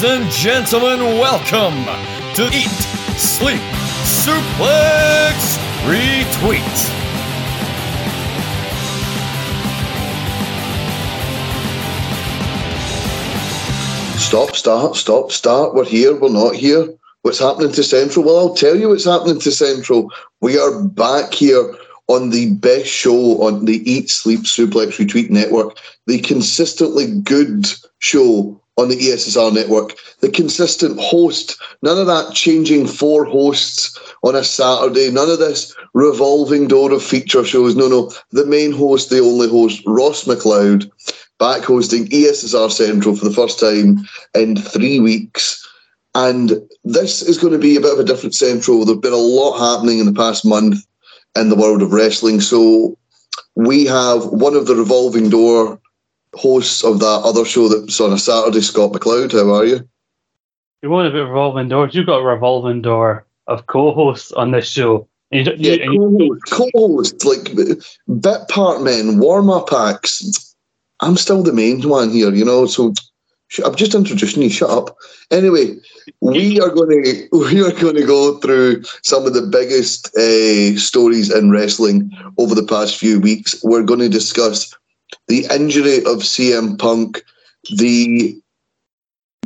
Ladies and gentlemen, welcome to Eat, Sleep, Suplex, Retweet. Stop, start, stop, start. We're here, we're not here. What's happening to Central? Well, I'll tell you what's happening to Central. We are back here on the best show on the Eat, Sleep, Suplex, Retweet network, the consistently good show on the ESSR network, the consistent host. None of that changing four hosts on a Saturday, none of this revolving door of feature shows. No, no. The main host, the only host, Ross McLeod, back hosting ESSR Central for the first time in three weeks. And this is going to be a bit of a different Central. There's been a lot happening in the past month in the world of wrestling. So we have one of the revolving door hosts of that other show that's on a Saturday, Scott McLeod. How are you? You want a bit of revolving doors? You've got a revolving door of co-hosts on this show. You, yeah, you, co-hosts, like bit part men, warm-up acts. I'm still the main one here, you know. So I'm just introducing you. Shut up. Anyway, we are going to we are going to go through some of the biggest uh, stories in wrestling over the past few weeks. We're going to discuss the injury of CM Punk, the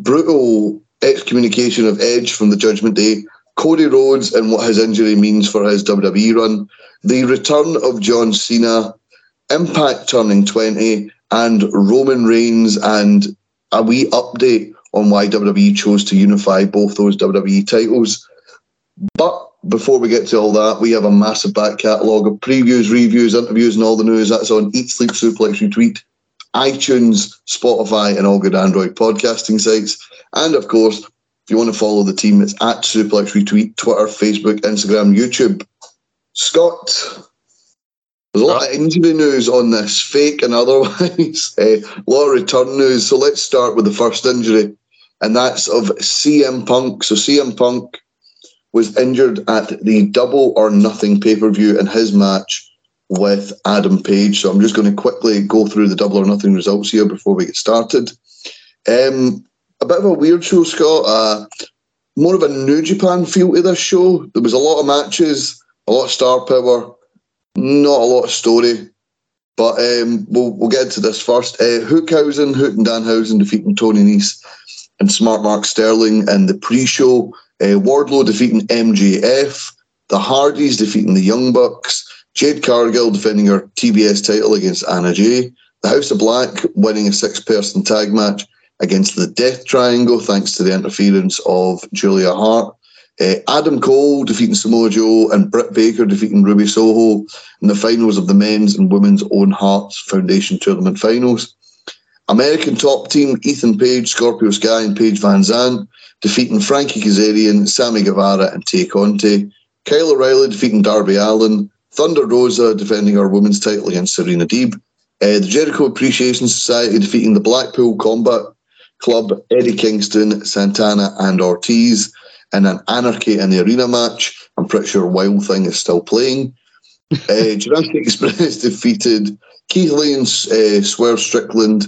brutal excommunication of Edge from the Judgment Day, Cody Rhodes and what his injury means for his WWE run, the return of John Cena, Impact turning 20, and Roman Reigns, and a wee update on why WWE chose to unify both those WWE titles. But before we get to all that, we have a massive back catalogue of previews, reviews, interviews, and all the news. That's on Eat Sleep Suplex Retweet, iTunes, Spotify, and all good Android podcasting sites. And of course, if you want to follow the team, it's at Suplex Retweet, Twitter, Facebook, Instagram, YouTube. Scott, there's a lot of injury news on this, fake and otherwise. Eh, a lot of return news. So let's start with the first injury, and that's of CM Punk. So CM Punk was injured at the Double or Nothing pay per view in his match with Adam Page. So I'm just going to quickly go through the Double or Nothing results here before we get started. Um, a bit of a weird show, Scott. Uh, more of a New Japan feel to this show. There was a lot of matches, a lot of star power, not a lot of story. But um, we'll, we'll get to this first. Uh, Hookhausen, Hook and Danhausen defeating Tony Nese and Smart Mark Sterling in the pre-show. Uh, Wardlow defeating MJF, the Hardys defeating the Young Bucks, Jade Cargill defending her TBS title against Anna Jay, the House of Black winning a six person tag match against the Death Triangle thanks to the interference of Julia Hart. Uh, Adam Cole defeating Samoa Joe and Britt Baker defeating Ruby Soho in the finals of the men's and women's Owen Hart's Foundation Tournament finals. American top team Ethan Page, Scorpio Sky, and Paige VanZant defeating Frankie Kazarian, Sammy Guevara, and Tay Conti. Kyle O'Reilly defeating Darby Allin. Thunder Rosa defending her women's title against Serena Deeb. Uh, the Jericho Appreciation Society defeating the Blackpool Combat Club, Eddie Kingston, Santana, and Ortiz in an Anarchy in the Arena match. I'm pretty sure Wild Thing is still playing. Uh, Jurassic Express defeated Keith and uh, Swerve Strickland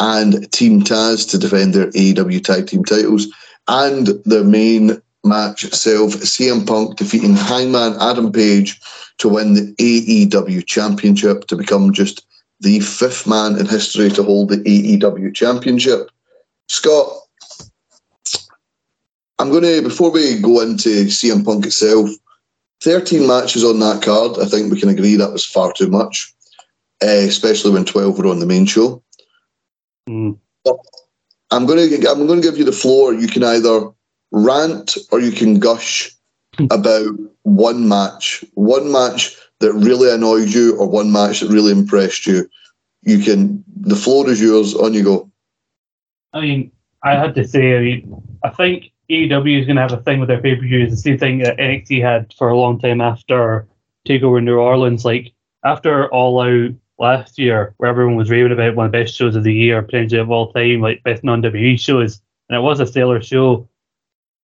and Team Taz to defend their AEW tag team titles and the main match itself, CM Punk defeating Hangman Adam Page to win the AEW Championship to become just the fifth man in history to hold the AEW Championship. Scott, I'm going to, before we go into CM Punk itself, 13 matches on that card. I think we can agree that was far too much, uh, especially when 12 were on the main show. Mm. But I'm going to I'm going to give you the floor. You can either rant or you can gush hmm. about one match, one match that really annoyed you, or one match that really impressed you. You can. The floor is yours. On you go. I mean, I had to say, I mean, I think AEW is going to have a thing with their pay per views. The same thing that NXT had for a long time after Takeover New Orleans. Like after All Out last year, where everyone was raving about one of the best shows of the year, potentially of all time, like best non WWE shows, and it was a stellar show.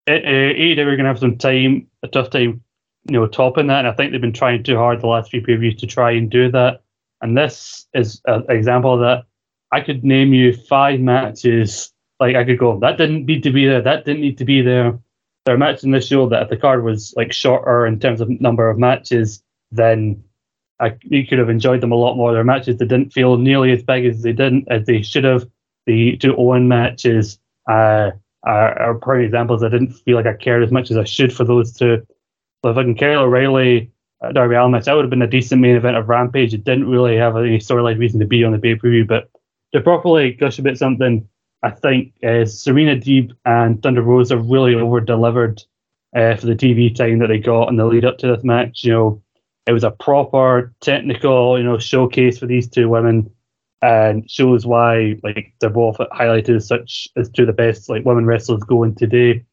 It, uh, AEW are going to have some time, a tough time, you know, topping that, and I think they've been trying too hard the last few previews to try and do that. And this is an example of that. I could name you five matches like I could go, that didn't need to be there, that didn't need to be there. There are matches in this show that if the card was like shorter in terms of number of matches, then I, you could have enjoyed them a lot more. Their matches they didn't feel nearly as big as they didn't as they should have. The two Owen matches uh, are, are prime examples. I didn't feel like I cared as much as I should for those two. But if I can Kyle O'Reilly, uh, Darby Allin match, that would have been a decent main event of Rampage. It didn't really have any storyline reason to be on the pay per view, but to properly gush about something, I think uh, Serena Deeb and Thunder Rosa really over delivered uh, for the TV time that they got in the lead up to this match. You know, it was a proper technical, you know, showcase for these two women, and shows why like they're both highlighted as such as two of the best like women wrestlers going today.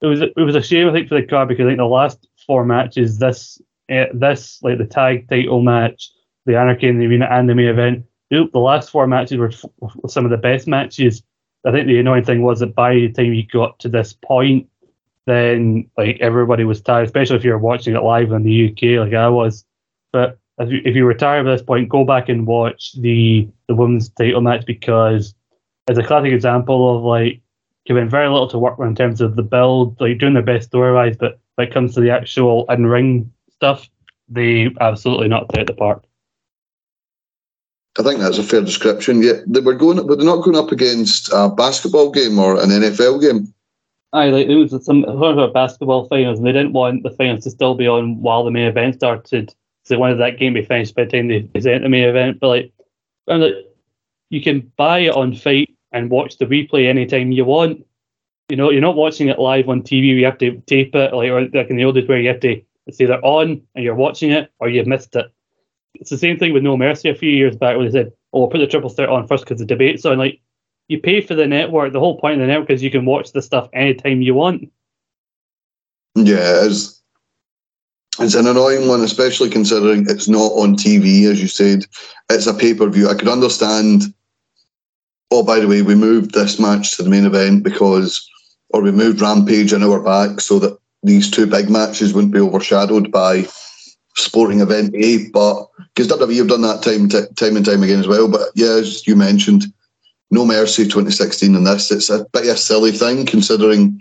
It was it was a shame I think for the card because I think the last four matches, this uh, this like the tag title match, the Anarchy in the Arena, and the main event, the last four matches were, were some of the best matches I think the annoying thing was that by the time you got to this point, then like everybody was tired, especially if you're watching it live in the UK, like I was. But if you, if you at this point, go back and watch the the women's title match because it's a classic example of like giving very little to work with in terms of the build, like doing their best story wise, but when it comes to the actual in ring stuff, they absolutely it out the park. I think that's a fair description. Yeah, they were going, but they're not going up against a basketball game or an NFL game. Aye, like it was some sort of basketball finals, and they didn't want the finals to still be on while the main event started. So they wanted that game to be finished by the time they present the main event. But like, like, you can buy it on FITE and watch the replay anytime you want. You know, you're not watching it live on TV. You have to tape it, like or like in the old days where you have to it's either on and you're watching it or you've missed it it's the same thing with No Mercy a few years back when they said, "Oh, we'll put the triple threat on first because the debate's on." Like, you pay for the network. The whole point of the network is you can watch the stuff anytime you want. Yeah, it's it's an annoying one, especially considering it's not on TV, as you said. It's a pay per view. I could understand. Oh, by the way, we moved this match to the main event because, or we moved Rampage an hour back so that these two big matches wouldn't be overshadowed by sporting event A, but because WWE have done that time t- time and time again as well. But yeah, as you mentioned, No Mercy 2016 and this, it's a bit of a silly thing considering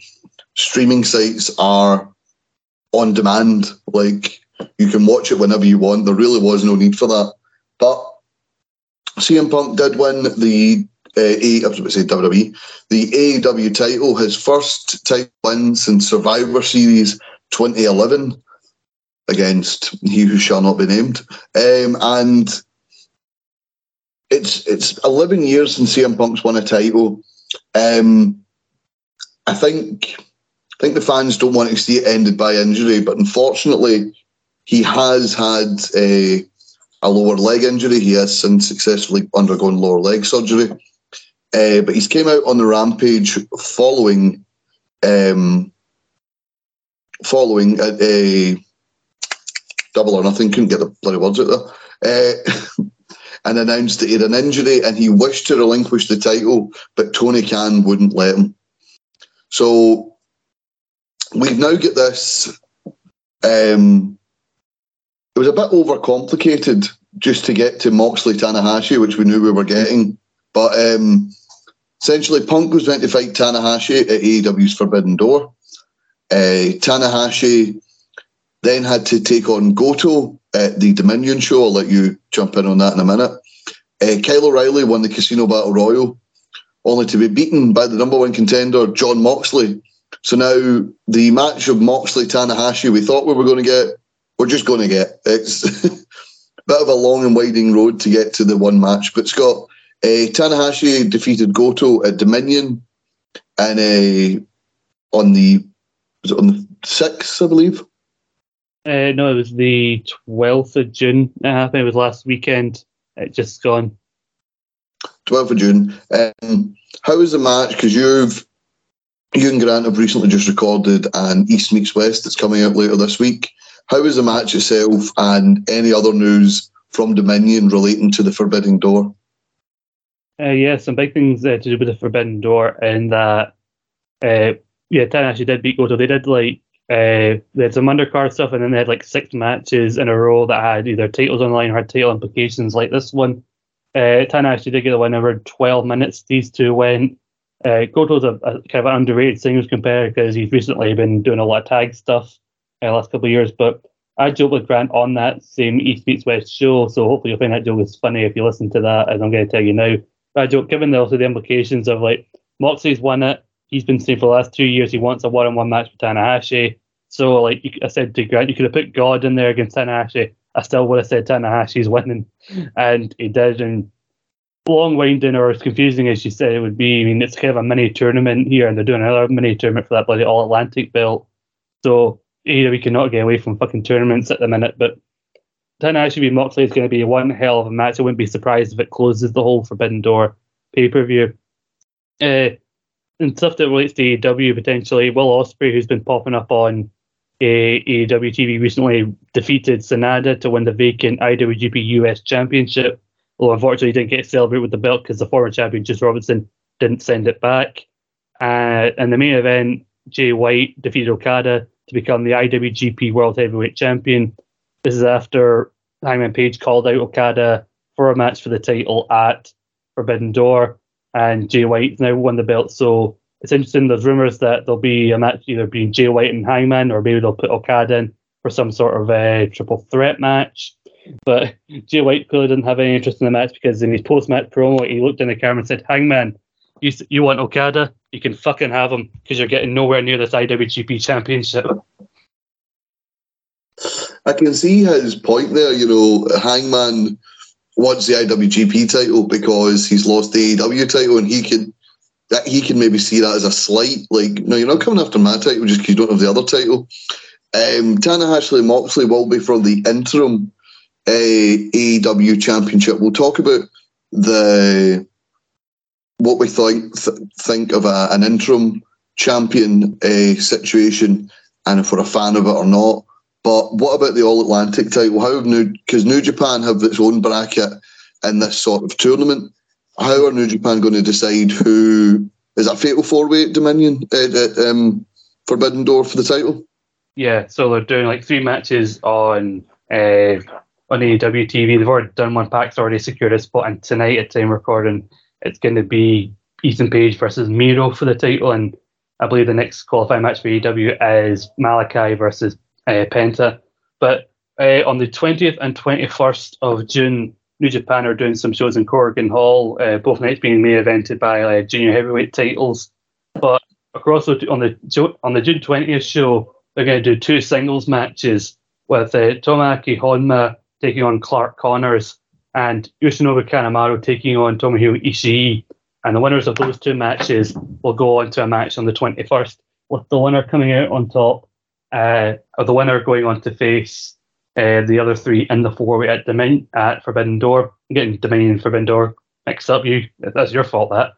streaming sites are on demand. Like you can watch it whenever you want. There really was no need for that. But CM Punk did win the uh, A, I was about to say WWE, the AEW title, his first title win since Survivor Series 2011 against he who shall not be named. Um, and it's it's 11 years since CM Punk's won a title. Um, I think I think the fans don't want to see it ended by injury, but unfortunately, he has had a a lower leg injury. He has since successfully undergone lower leg surgery. Uh, but he's came out on the rampage following um, following a, a double or nothing, couldn't get the bloody words out there, uh, and announced that he had an injury and he wished to relinquish the title, but Tony Khan wouldn't let him. So we've now got this. Um, it was a bit overcomplicated just to get to Moxley Tanahashi, which we knew we were getting. But um, essentially, Punk was meant to fight Tanahashi at AEW's Forbidden Door. Uh, Tanahashi then had to take on Goto at the Dominion show. I'll let you jump in on that in a minute. Uh, Kyle O'Reilly won the Casino Battle Royal, only to be beaten by the number one contender, Jon Moxley. So now the match of Moxley Tanahashi we thought we were going to get, we're just going to get. It's a bit of a long and winding road to get to the one match. But Scott, uh, Tanahashi defeated Goto at Dominion and uh, on the on the sixth, I believe. Uh, no, it was the 12th of June. It happened. It was last weekend. It just gone. 12th of June. Um, how was the match? Because you've you and Grant have recently just recorded an East Meets West that's coming out later this week. How was the match itself and any other news from Dominion relating to the Forbidden Door? Uh, yeah, some big things uh, to do with the Forbidden Door, and that uh, yeah, Tanahashi did beat Goto. They did like uh, they had some undercard stuff, and then they had like six matches in a row that had either titles online or had title implications, like this one. Uh, Tanahashi did get the win over 12 minutes. These two went Uh, Goto's a, a kind of an underrated singles compare because he's recently been doing a lot of tag stuff in uh, the last couple of years. But I joked with Grant on that same East Meets West show, so hopefully you'll find that joke is funny if you listen to that, as I'm going to tell you now. But I joke, given the, also the implications of like Moxley's won it, he's been saying for the last two years he wants a one-on-one match with Tanahashi. So like I said to Grant, you could have put God in there against Tanahashi. I still would have said Tanahashi's winning, and he did. And long winding or as confusing as you said it would be. I mean, it's kind of a mini tournament here, and they're doing another mini tournament for that bloody All Atlantic belt. So either we cannot get away from fucking tournaments at the minute. But Tanahashi v Moxley is going to be one hell of a match. I wouldn't be surprised if it closes the whole Forbidden Door pay per view. Uh, and stuff that relates to AEW potentially, Will Ospreay, who's been popping up on AEW recently, defeated Sanada to win the vacant IWGP US Championship. Well, unfortunately, didn't get to celebrate with the belt because the former champion, Juice Robinson, didn't send it back. Uh, and the main event, Jay White defeated Okada to become the IWGP World Heavyweight Champion. This is after Hangman Page called out Okada for a match for the title at Forbidden Door, and Jay White's now won the belt. So it's interesting. There's rumors that there'll be a match either being Jay White and Hangman, or maybe they'll put Okada in for some sort of a triple threat match. But Jay White clearly didn't have any interest in the match because in his post match promo, he looked in the camera and said, Hangman, you, you want Okada? You can fucking have him because you're getting nowhere near this IWGP championship. I can see his point there. You know, Hangman wants the IWGP title because he's lost the AEW title, and he can that he can maybe see that as a slight. Like, no, you're not coming after my title just because you don't have the other title. Um, Tanahashi Moxley will be for the interim a AEW Championship. We'll talk about the what we think th- think of a, an interim champion uh, situation, and if we're a fan of it or not. But what about the All Atlantic title? How New because New Japan have its own bracket in this sort of tournament? How are New Japan going to decide who is that fatal four way at Dominion uh, at um, Forbidden Door for the title? Yeah, so they're doing like three matches on uh, on AEW TV. They've already done one. Pac's already secured a spot, and tonight at time recording, it's going to be Ethan Page versus Miro for the title, and I believe the next qualifying match for AEW is Malakai versus uh, Penta. But uh, on the 20th and 21st of June, New Japan are doing some shows in Korakuen Hall, uh, both nights being main evented by uh, junior heavyweight titles. But across the, on the on the June 20th show, they're going to do two singles matches with uh, Tomoaki Honma taking on Clark Connors, and Yoshinobu Kanemaru taking on Tomohiro Ishii. And the winners of those two matches will go on to a match on the 21st, with the winner coming out on top, uh, or the winner going on to face uh, the other three in the four way at Dominion at Forbidden Door. I'm getting Dominion and Forbidden Door mixed up. You, that's your fault. That,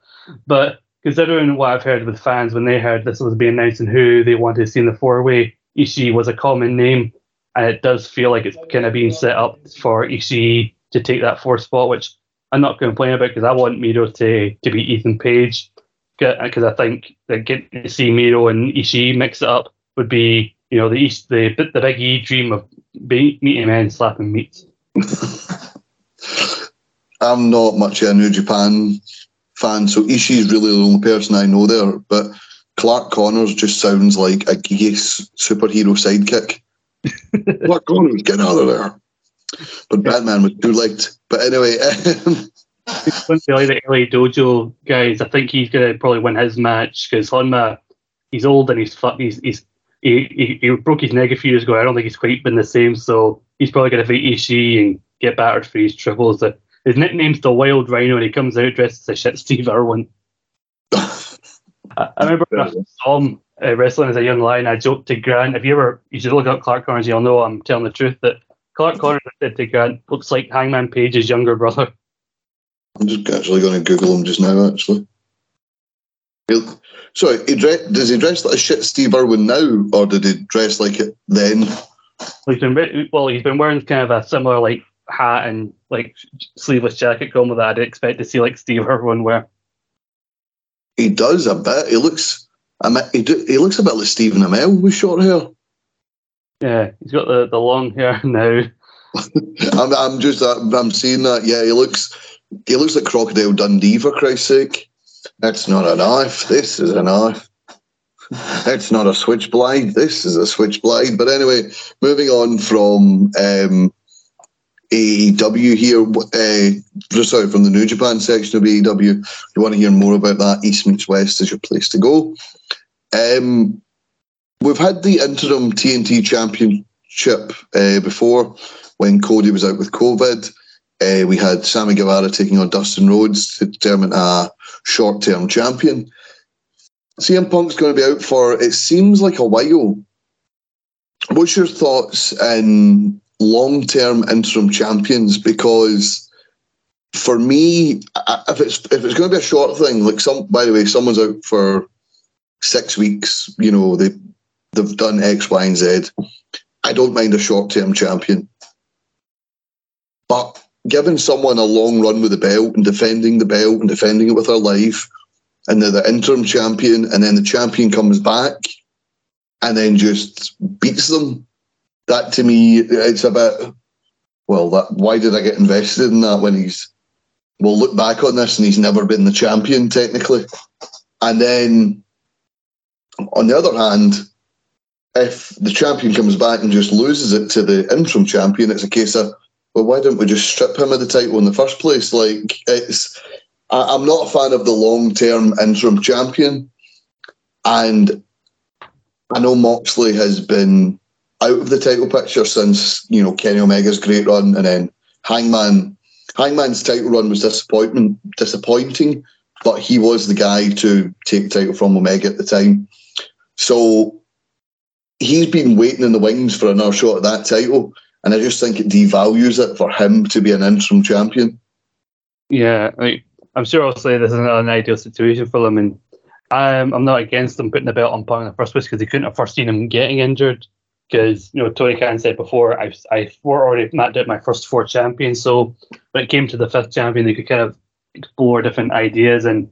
but considering what I've heard with fans when they heard this was being announced and who they wanted to see in the four way, Ishii was a common name and it does feel like it's kind of being set up for Ishii to take that fourth spot, which I'm not complaining about because I want Miro to to be Ethan Page because I think that getting to see Miro and Ishii mix it up would be you know the East the the big E dream of meeting men slapping meat. I'm not much of a New Japan fan, so Ishii's really the only person I know there. But Clark Connors just sounds like a geeky superhero sidekick. Clark Connors, get out of there. But Batman was too late. But anyway. Um, like the LA Dojo guys, I think he's going to probably win his match because Honma, he's old and he's he's, he's he, he, he, broke his neck a few years ago. I don't think he's quite been the same, so he's probably going to fight Ishii and get battered for his triples. His nickname's the Wild Rhino, and he comes out dressed as a shit Steve Irwin. I, I remember when I saw him uh, wrestling as a young lion, I joked to Grant, if you ever, you should look up Clark Connors, you'll know I'm telling the truth, that Clark Connors said to Grant, looks like Hangman Page's younger brother. I'm just actually going to Google him just now, actually. Sorry, he dress, does he dress like a shit Steve Irwin now, or did he dress like it then? Well, he's been well. He's been wearing kind of a similar like hat and like sleeveless jacket combo that I'd expect to see like Steve Irwin wear. He does a bit. He looks he, do, he looks a bit like Stephen Amell with short hair. Yeah, he's got the, the long hair now. I'm, I'm just I'm seeing that. Yeah, he looks he looks like Crocodile Dundee for Christ's sake. That's not a knife. This is a knife. That's not a switchblade. This is a switchblade. But anyway, moving on from um, AEW here. Uh, sorry, from the New Japan section of AEW. If you want to hear more about that, East meets West is your place to go. Um, we've had the interim TNT championship uh, before when Cody was out with COVID. Uh, we had Sammy Guevara taking on Dustin Rhodes to determine a short term champion. CM Punk's going to be out for it seems like a while. What's your thoughts in long term interim champions? Because for me, if it's if it's going to be a short thing, like some by the way, someone's out for six weeks, you know, they they've done X, Y, and Z. I don't mind a short term champion. But giving someone a long run with the belt and defending the belt and defending it with their life, and they're the interim champion, and then the champion comes back and then just beats them. That to me, it's a bit. Well, that why did I get invested in that when he's? We'll look back on this and he's never been the champion technically, and then on the other hand, if the champion comes back and just loses it to the interim champion, it's a case of well, why don't we just strip him of the title in the first place? Like, it's, I, am not a fan of the long term interim champion. And I know Moxley has been out of the title picture since, you know, Kenny Omega's great run and then Hangman. Hangman's title run was disappointment disappointing, but he was the guy to take the title from Omega at the time. So he's been waiting in the wings for another shot at that title. And I just think it devalues it for him to be an interim champion. Yeah, I am sure obviously this is not an ideal situation for them, and I'm, I'm not against them putting the belt on Punk in the first place because they couldn't have foreseen him getting injured. Because you know, Tony Khan said before, I I already mapped out my first four champions, so when it came to the fifth champion, they could kind of explore different ideas. And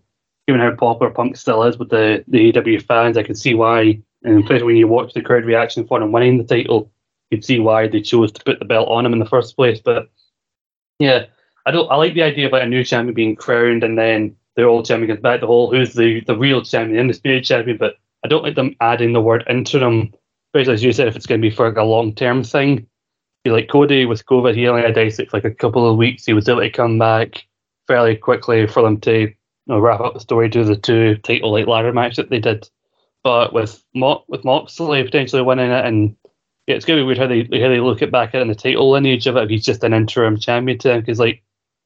given how popular Punk still is with the the AEW fans, I can see why. And especially when you watch the crowd reaction for him winning the title, you'd see why they chose to put the belt on him in the first place. But yeah, I don't. I like the idea about a new champion being crowned and then the old champion gets back. The whole who's the the real champion, the undisputed champion. But I don't like them adding the word interim, especially as you said, if it's going to be for like a long term thing. Like Cody with COVID, he only had ice like a couple of weeks. He was able to come back fairly quickly for them to you know, wrap up the story to the two title like ladder match that they did. But with Mo- with Moxley potentially winning it and yeah, it's gonna be weird how they how they look at back at in the title lineage of it. If he's just an interim champion to because like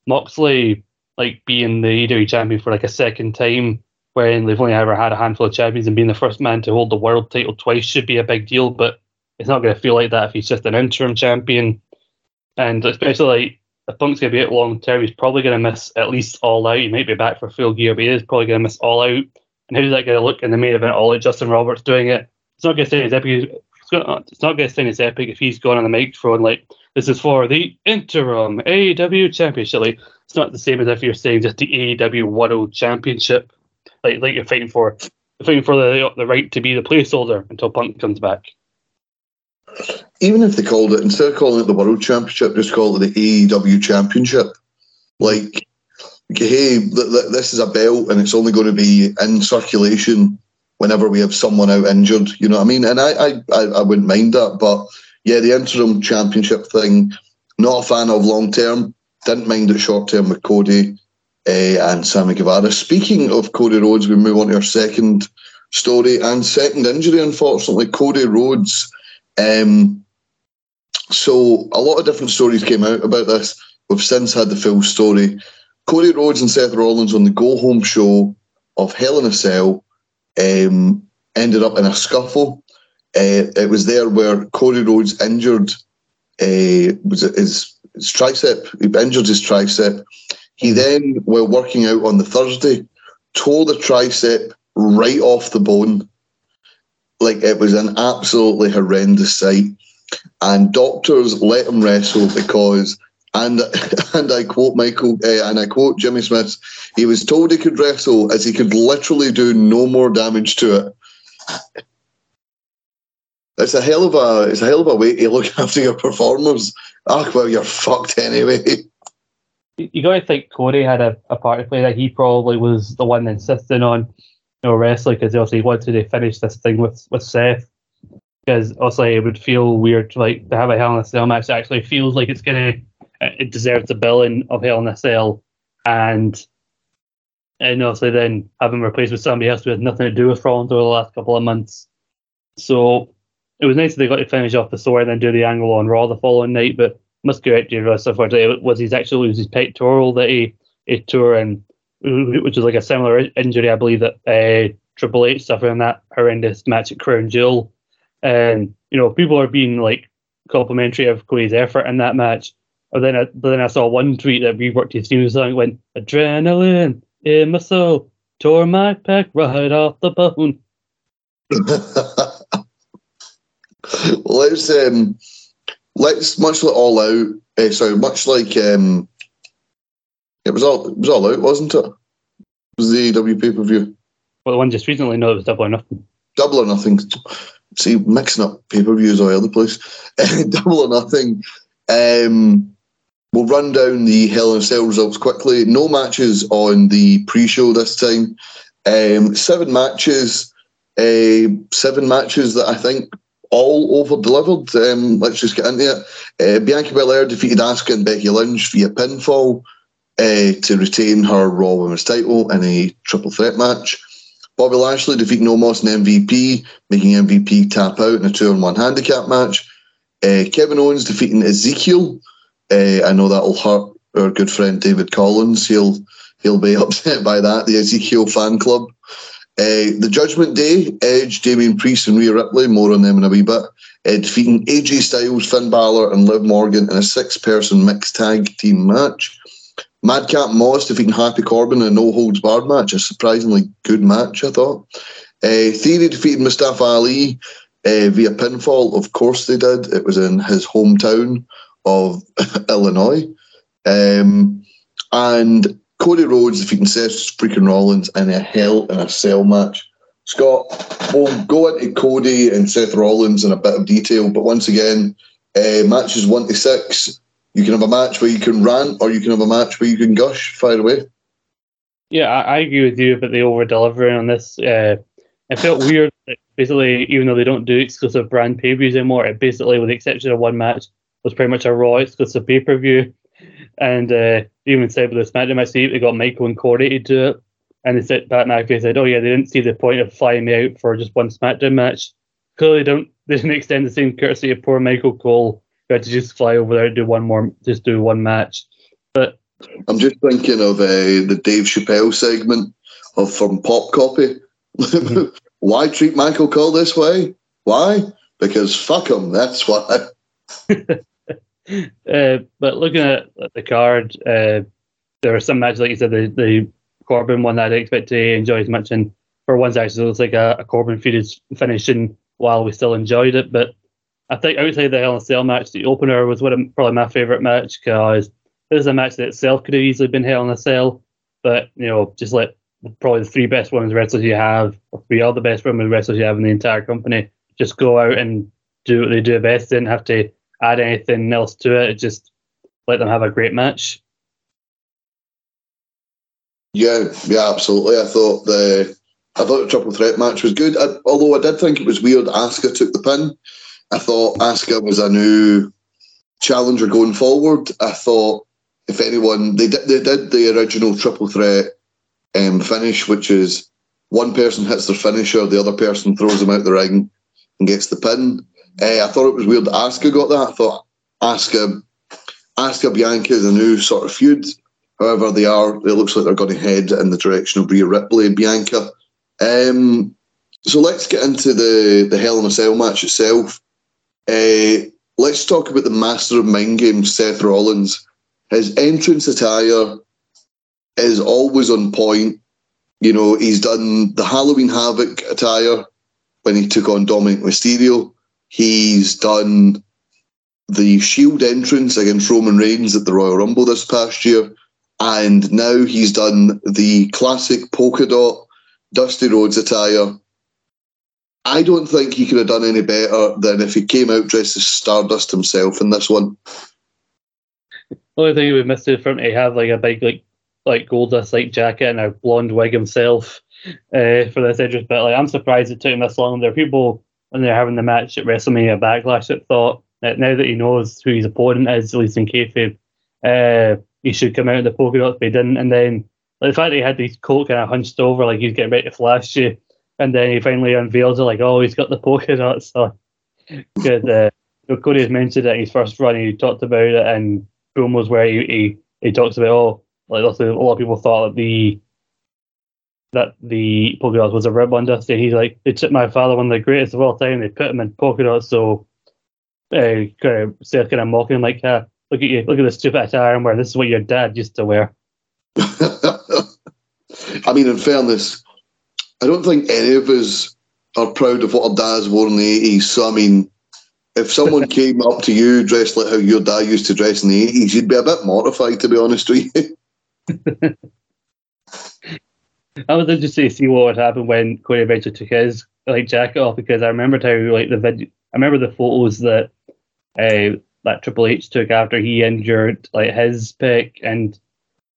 Moxley, like being the EW champion for like a second time when they've only ever had a handful of champions and being the first man to hold the world title twice should be a big deal. But it's not going to feel like that if he's just an interim champion. And especially like if Punk's going to be out long term, he's probably going to miss at least All Out. He might be back for full gear, but he is probably going to miss All Out. And how's that going to look in the main event? All Out, Justin Roberts doing it. It's not going to say his Uh, it's, not, it's not going to sound as epic if he's gone on the microphone like this is for the interim AEW championship. Like, it's not the same as if you're saying just the AEW World Championship, like like you're fighting for. You're fighting for the the right to be the placeholder until Punk comes back. Even if they called it instead of calling it the World Championship, just call it the AEW Championship. Like, hey, th- th- this is a belt and it's only going to be in circulation whenever we have someone out injured. You know what I mean? And I, I, I wouldn't mind that. But yeah, the interim championship thing, not a fan of long term. Didn't mind it short term with Cody uh, and Sammy Guevara. Speaking of Cody Rhodes, we move on to our second story and second injury, unfortunately. Cody Rhodes. Um, so a lot of different stories came out about this. We've since had the full story. Cody Rhodes and Seth Rollins on the go home show of Hell in a Cell um, ended up in a scuffle. Uh, it was there where Cody Rhodes injured uh, was his, his tricep. He injured his tricep. He then, while working out on the Thursday, tore the tricep right off the bone. Like it was an absolutely horrendous sight. And doctors let him wrestle because and and I quote Michael uh, and I quote Jimmy Smith. He was told he could wrestle as he could literally do no more damage to it. It's a hell of a it's a hell of a way to look after your performers. Ah, well, you're fucked anyway. you got to think Cody had a, a part to play that he probably was the one insisting on you know wrestling because obviously he wanted to finish this thing with with Seth because also it would feel weird to like to have a Hell in a Cell match that actually feels like it's gonna it deserves the billing of Hell in a Cell and and also then having replaced with somebody else who had nothing to do with Rollins over the last couple of months. So it was nice that they got to finish off the story and then do the angle on Raw the following night, but must correct you, Russ, it was his actual it was his pectoral that he, he tore and which was like a similar injury, I believe that uh, Triple H suffered in that horrendous match at Crown Jewel. And you know, people are being like complimentary of Cody's effort in that match. But then, I, but then I saw one tweet that reworked his theme song. Went adrenaline in my soul, tore my pack right off the bone. let's um, let's much like all out. Uh, sorry, much like um, it was all it was all out, wasn't it? It was the AEW pay per view. Well, the one just recently, no, it was double or nothing. Double or nothing. See, mixing up pay per views all over the place. double or nothing. Um, we'll run down the Hell in a Cell results quickly. No matches on the pre-show this time. Um, seven matches. Uh, seven matches that I think all over delivered. Um, let's just get into it. Uh, Bianca Belair defeated Asuka and Becky Lynch via pinfall uh, to retain her Raw Women's title in a triple threat match. Bobby Lashley defeating Omos and MVP, making MVP tap out in a two on one handicap match. Uh, Kevin Owens defeating Ezekiel. Uh, I know that'll hurt our good friend David Collins. He'll he'll be upset by that. The Ezekiel fan club. Uh, the Judgment Day, Edge, Damian Priest, and Rhea Ripley, more on them in a wee bit, uh, defeating AJ Styles, Finn Balor, and Liv Morgan in a six person mixed tag team match. Madcap Moss defeating Happy Corbin in a no holds barred match, a surprisingly good match, I thought. Uh, Theory defeated Mustafa Ali via pinfall. Of course, they did. It was in his hometown of Illinois. Um, and Cody Rhodes defeating Seth freaking Rollins in a Hell in a Cell match. Scott, we'll go into Cody and Seth Rollins in a bit of detail, but once again, uh, matches one to six. You can have a match where you can rant, or you can have a match where you can gush. Fire away. Yeah, I, I agree with you about the over delivering on this. Uh, it felt weird that basically, even though they don't do exclusive brand pay views anymore, it basically, with the exception of one match, was pretty much a Raw exclusive pay per view. And uh, even said with the SmackDown match, they got Michael and Corey to do it. And they said, Pat McAfee said, oh, yeah, they didn't see the point of flying me out for just one SmackDown match. Clearly, don't they didn't extend the same courtesy of poor Michael Cole, who had to just fly over there and do one more, just do one match. But I'm just thinking of uh, the Dave Chappelle segment of from Pop Copy. Mm-hmm. why treat Michael Cole this way? Why? Because fuck him. That's why. Uh, but looking at the card, uh, there are some matches, like you said, the, the Corbin one that I expect to enjoy as much. And for once, actually, it looks like a, a Corbin feud is finishing while we still enjoyed it. But I think outside the Hell in a Cell match, the opener was of, probably my favourite match because this is a match that itself could have easily been Hell in a Cell. But, you know, just let probably the three best women's wrestlers you have, or three other best women's wrestlers you have in the entire company, just go out and do what they do best. Didn't have to add anything else to it. Just let them have a great match. Yeah, yeah, absolutely. I thought the I thought the triple threat match was good. I, although I did think it was weird. Asuka took the pin. I thought Asuka was a new challenger going forward. I thought if anyone they did they did the original triple threat um, finish, which is one person hits their finisher, the other person throws them out the ring and gets the pin. Uh, I thought it was weird that Asuka got that. I thought Asuka, Asuka Bianca is a new sort of feud. However, they are. It looks like they're going to head in the direction of Rhea Ripley and Bianca. Um, so let's get into the the Hell in a Cell match itself. Uh, let's talk about the master of mind games, Seth Rollins. His entrance attire is always on point. You know, he's done the Halloween Havoc attire when he took on Dominic Mysterio. He's done the Shield entrance against Roman Reigns at the Royal Rumble this past year, and now he's done the classic polka dot Dusty Rhodes attire. I don't think he could have done any better than if he came out dressed as Stardust himself in this one. The only thing we missed is from to have like a big like like Goldust like jacket and a blonde wig himself uh, for this Idris. But like I'm surprised it took him this long. There are people when they're having the match at WrestleMania Backlash that thought that now that he knows who his opponent is, at least in kayfabe, uh, he should come out in the polka dots, but he didn't. And then like, the fact that he had his coat kind of hunched over like he's getting ready to flash you, and then he finally unveils it like, oh, he's got the polka dots. So good. Uh, Cody has mentioned it in his first run. He talked about it and boom was where he, he, he talks about oh like of, a lot of people thought that the that the polka dots was a red one Dusty. He's like they took my father one of the greatest of all time. They put him in polka dots, so uh, kind of still kind of mocking like, uh, look at you, look at this stupid attire and wear. This is what your dad used to wear. I mean, in fairness, I don't think any of us are proud of what our dads wore in the 80s. So, I mean, if someone came up to you dressed like how your dad used to dress in the 80s, you'd be a bit mortified, to be honest with you. I was interested to see what would happen when Cody eventually took his like jacket off because I remembered how like the video, I remember the photos that uh, that Triple H took after he injured like his pick and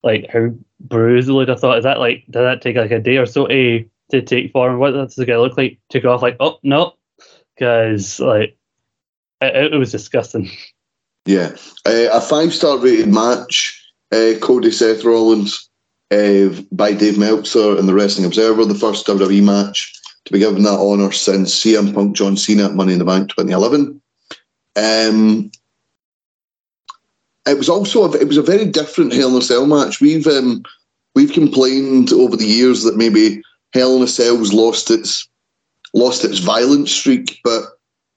like how bruised. I thought, is that like did that take like a day or so to to take form? What does the guy look like? Took off like oh no, because like it, it, was disgusting. Yeah, uh, a five star rated match. Uh, Cody Seth Rollins uh, by Dave Meltzer in the Wrestling Observer, the first WWE match to be given that honour since CM Punk John Cena at Money in the Bank 2011. Um, it was also a, it was a very different Hell in a Cell match. We've um, we've complained over the years that maybe Hell in a Cell's lost its lost its violent streak, but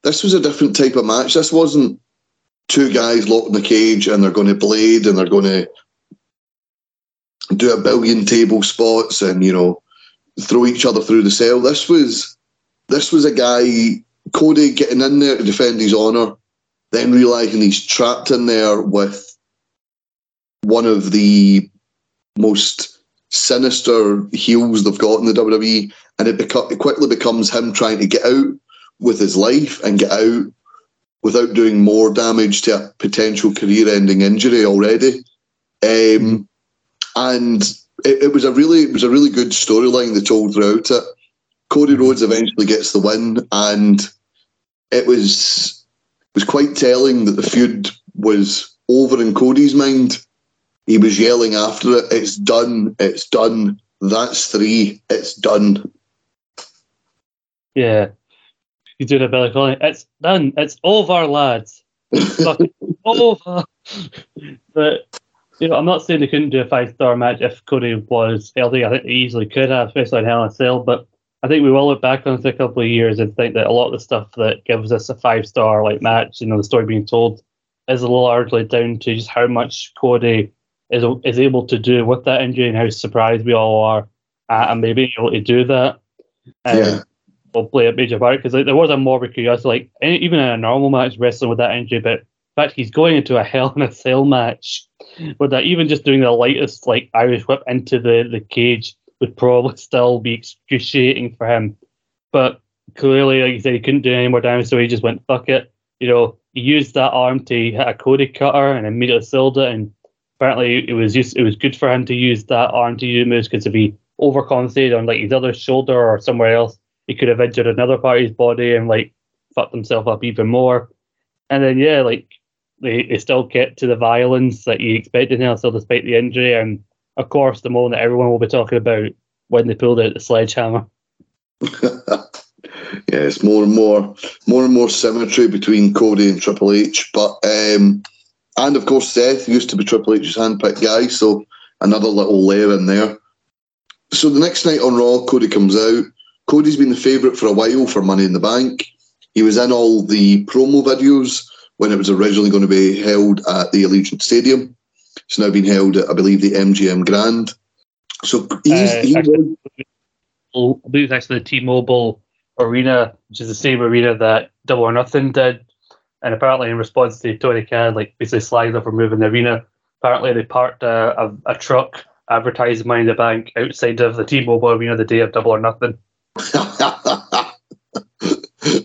this was a different type of match. This wasn't two guys locked in the cage and they're going to blade and they're going to do a billion table spots and you know throw each other through the cell. This was this was a guy Cody getting in there to defend his honour, then realizing he's trapped in there with one of the most sinister heels they've got in the WWE, and it, beco- it quickly becomes him trying to get out with his life and get out without doing more damage to a potential career-ending injury already. Um, and it, it, was a really it was a really good storyline they told throughout it. Cody Rhodes eventually gets the win, and it was it was quite telling that the feud was over in Cody's mind. He was yelling after it, "It's done! It's done! That's three! It's done!" Yeah, he's doing a Billy Colin. It's done! It's over, lads! It's over. but you know, I'm not saying they couldn't do a five star match if Cody was healthy. I think they easily could have, especially in Hell in a Cell. But I think we will look back on it a couple of years and think that a lot of the stuff that gives us a five star like match, you know, the story being told, is largely down to just how much Cody is is able to do with that injury and how surprised we all are at and maybe able to do that. Um, yeah. Will play a major part because like, there was a morbid curiosity, like even in a normal match, wrestling with that injury, but fact, he's going into a Hell in a Cell match with that. Even just doing the lightest like Irish whip into the, the cage would probably still be excruciating for him. But clearly, like you said, he couldn't do any more damage, so he just went fuck it. You know, he used that arm to hit a Cody cutter and immediately sold it. And apparently, it was just it was good for him to use that arm to use moves because if he overcompensated on like his other shoulder or somewhere else, he could have injured another part of his body and like fucked himself up even more. And then yeah, like they, they still get to the violence that you expected now, still despite the injury. And of course, the moment that everyone will be talking about when they pulled out the sledgehammer. it's more and more, more and more symmetry between Cody and Triple H. But um, and of course, Seth used to be Triple H's handpicked guy, so another little layer in there. So the next night on Raw, Cody comes out. Cody's been the favourite for a while for Money in the Bank. He was in all the promo videos when it was originally going to be held at the Allegiant Stadium. It's now been held at, I believe, the MGM Grand. So he's, uh, he actually, was, I believe it's actually the T-Mobile Arena, which is the same arena that Double or Nothing did. And apparently, in response to Tony Khan, like basically slagging off for moving the arena, apparently they parked a, a, a truck advertising Money in the Bank outside of the T-Mobile Arena the day of Double or Nothing.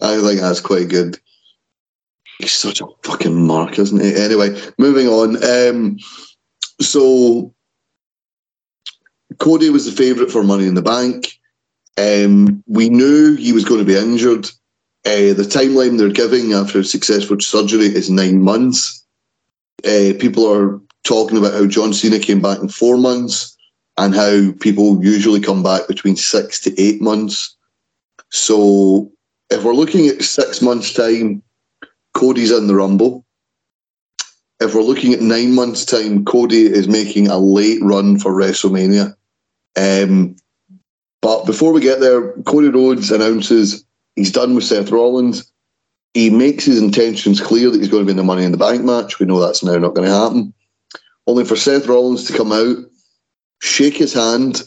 I think that's quite good. He's such a fucking mark, isn't he? Anyway, moving on. Um, so Cody was the favourite for Money in the Bank. Um, we knew he was going to be injured. Uh, the timeline they're giving after successful surgery is nine months. Uh, people are talking about how John Cena came back in four months and how people usually come back between six to eight months. So if we're looking at six months' time, Cody's in the Rumble. If we're looking at nine months' time, Cody is making a late run for WrestleMania. Um, but before we get there, Cody Rhodes announces he's done with Seth Rollins. He makes his intentions clear that he's going to be in the Money in the Bank match. We know that's now not going to happen. Only for Seth Rollins to come out, shake his hand,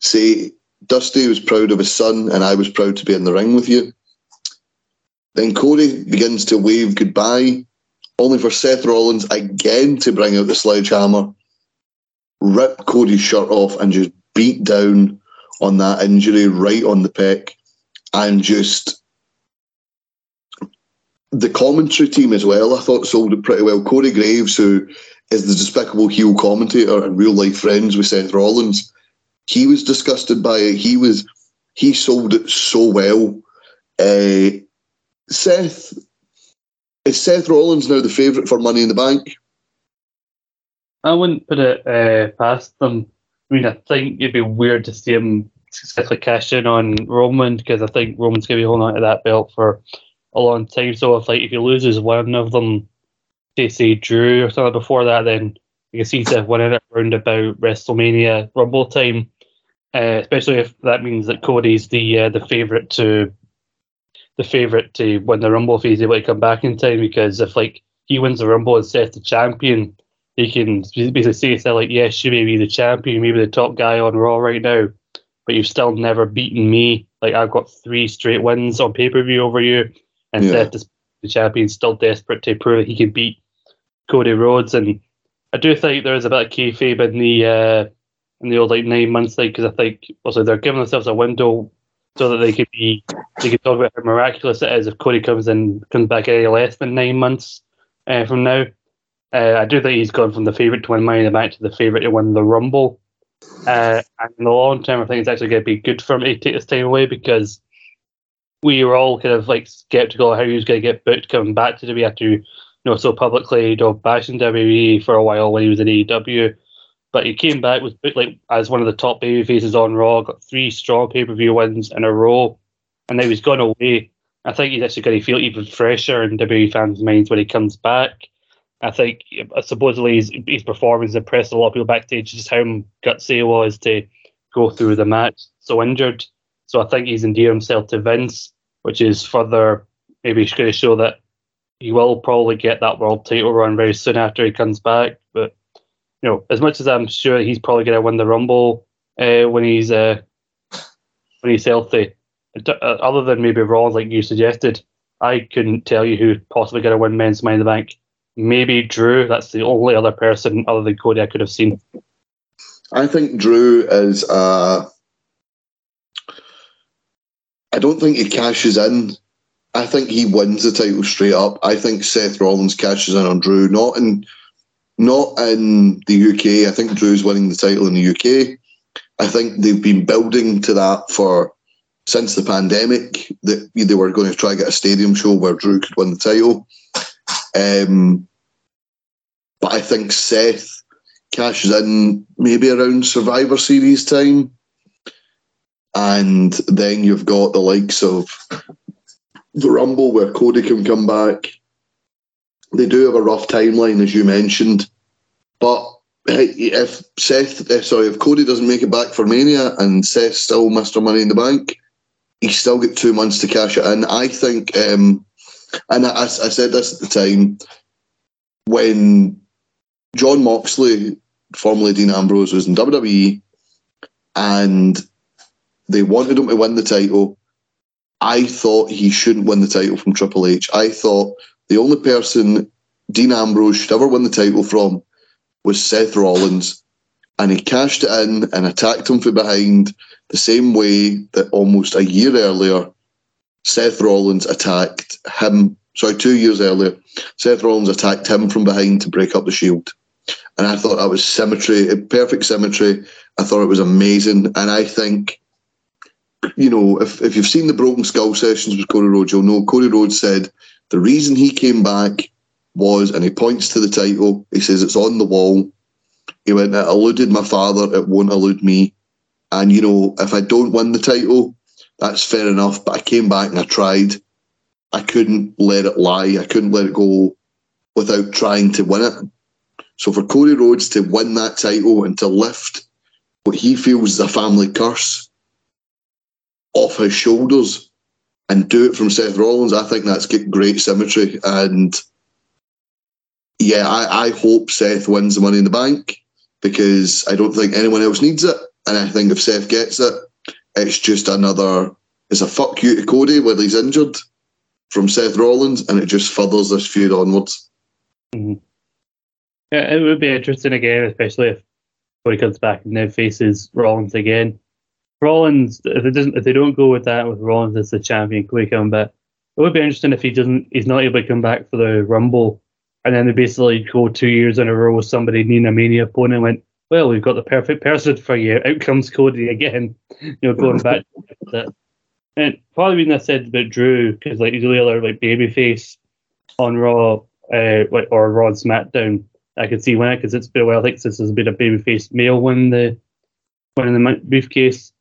say, Dusty was proud of his son, and I was proud to be in the ring with you. Then Cody begins to wave goodbye, only for Seth Rollins again to bring out the sledgehammer, rip Cody's shirt off, and just beat down on that injury right on the pec, and just the commentary team as well. I thought sold it pretty well. Corey Graves, who is the despicable heel commentator and real life friends with Seth Rollins, he was disgusted by it. He was he sold it so well. Uh, Seth is Seth Rollins now the favourite for Money in the Bank? I wouldn't put it uh, past them. I mean, I think it'd be weird to see him successfully cash in on Roman because I think Roman's going to be holding on to that belt for a long time. So if like if he loses one of them, say say Drew or something before that, then you can see Seth winning it around about WrestleMania Rumble time. Uh, especially if that means that Cody's the uh, the favorite to the favorite to win the Rumble if he's able to come back in time. Because if like he wins the Rumble and Seth the champion, he can basically say to like, yes, you may be the champion, maybe the top guy on Raw right now, but you've still never beaten me. Like I've got three straight wins on pay per view over you, and Yeah. Seth is the champion, still desperate to prove that he can beat Cody Rhodes. And I do think there is a bit of kayfabe in the uh, in the old like nine months thing because I think also they're giving themselves a window so that they could be they could talk about how miraculous it is if Cody comes in comes back any less than nine months uh, from now. Uh, I do think he's gone from the favourite to win Money in the Bank to the favourite to win the Rumble. Uh, and in the long term, I think it's actually going to be good for him to take this time away because we were all kind of like skeptical of how he was going to get booked coming back to WWE after, you know, so publicly you know, bashing WWE for a while when he was in AEW. But he came back, with like as one of the top baby faces on Raw, got three strong pay per view wins in a row, and now he's gone away. I think he's actually going to feel even fresher in WWE fans' minds when he comes back. I think uh, supposedly his, his performance impressed a lot of people backstage, just how gutsy he was to go through the match so injured. So I think he's endeared himself to Vince, which is further maybe going to show that he will probably get that world title run very soon after he comes back. You know, as much as I'm sure he's probably going to win the Rumble uh, when he's uh, when he's healthy, uh, other than maybe Rollins, like you suggested, I couldn't tell you who possibly going to win Men's Money in the Bank. Maybe Drew. That's the only other person other than Cody I could have seen. I think Drew is. Uh, I don't think he cashes in. I think he wins the title straight up. I think Seth Rollins cashes in on Drew, not in not in the UK. I think Drew's winning the title in the UK. I think they've been building to that for since the pandemic that they were going to try get a stadium show where Drew could win the title. Um, but I think Seth cashes in maybe around Survivor Series time. And then you've got the likes of the Rumble where Cody can come back. They do have a rough timeline, as you mentioned. But if Seth, eh, sorry, if Cody doesn't make it back for Mania and Seth still Mr. Money in the Bank, he still get two months to cash it in. I think, um, and I, I said this at the time, when Jon Moxley, formerly Dean Ambrose, was in WWE and they wanted him to win the title, I thought he shouldn't win the title from Triple H. I thought the only person Dean Ambrose should ever win the title from was Seth Rollins. And he cashed it in and attacked him from behind the same way that almost a year earlier, Seth Rollins attacked him sorry, two years earlier, Seth Rollins attacked him from behind to break up the Shield, and I thought that was symmetry, perfect symmetry. I thought it was amazing, and I think. You know, if, if you've seen the Broken Skull sessions with Cody Rhodes, you'll know Cody Rhodes said the reason he came back was, and he points to the title, he says it's on the wall. He went, it eluded my father, it won't elude me. And, you know, if I don't win the title, that's fair enough. But I came back and I tried. I couldn't let it lie. I couldn't let it go without trying to win it. So for Cody Rhodes to win that title and to lift what he feels is a family curse off his shoulders and do it from Seth Rollins, I think that's great symmetry. And yeah, I, I hope Seth wins the Money in the Bank because I don't think anyone else needs it. And I think if Seth gets it, it's just another, it's a fuck you to Cody when he's injured from Seth Rollins, and it just furthers this feud onwards. Mm-hmm. Yeah, it would be interesting again, especially if Cody comes back and then faces Rollins again. Rollins, if it doesn't, if they don't go with that with Rollins as the champion, Cody coming back, it would be interesting if he doesn't, he's not able to come back for the Rumble, and then they basically go two years in a row with somebody needing a Mania opponent. Went, well, we've got the perfect person for you. Out comes Cody again. You know, going back to. And probably reason I said about Drew because like he's the other like babyface on Raw, uh, like or Raw and SmackDown. I could see when because it's been a while. I think this has been a babyface male win the winning the briefcase,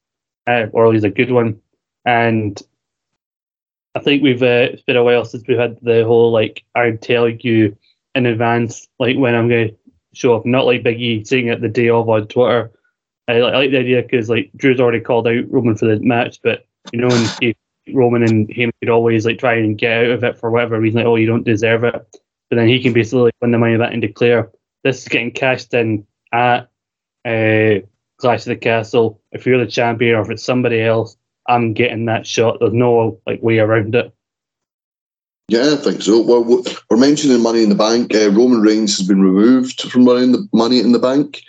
uh, or at least a good one. And I think we've uh, it's been a while since we've had the whole like I'm telling you in advance like when I'm going to show up, not like Biggie saying it the day of on Twitter. I, I like the idea because like Drew's already called out Roman for the match, but you know, and Roman and him could always like try and get out of it for whatever reason, like oh you don't deserve it, but then he can basically win the money back and declare this is getting cashed in at uh, Clash of the Castle. If you're the champion or if it's somebody else, I'm getting that shot. There's no like way around it. Yeah, I think so. Well, we're mentioning Money in the Bank. Uh, Roman Reigns has been removed from in the Money in the Bank,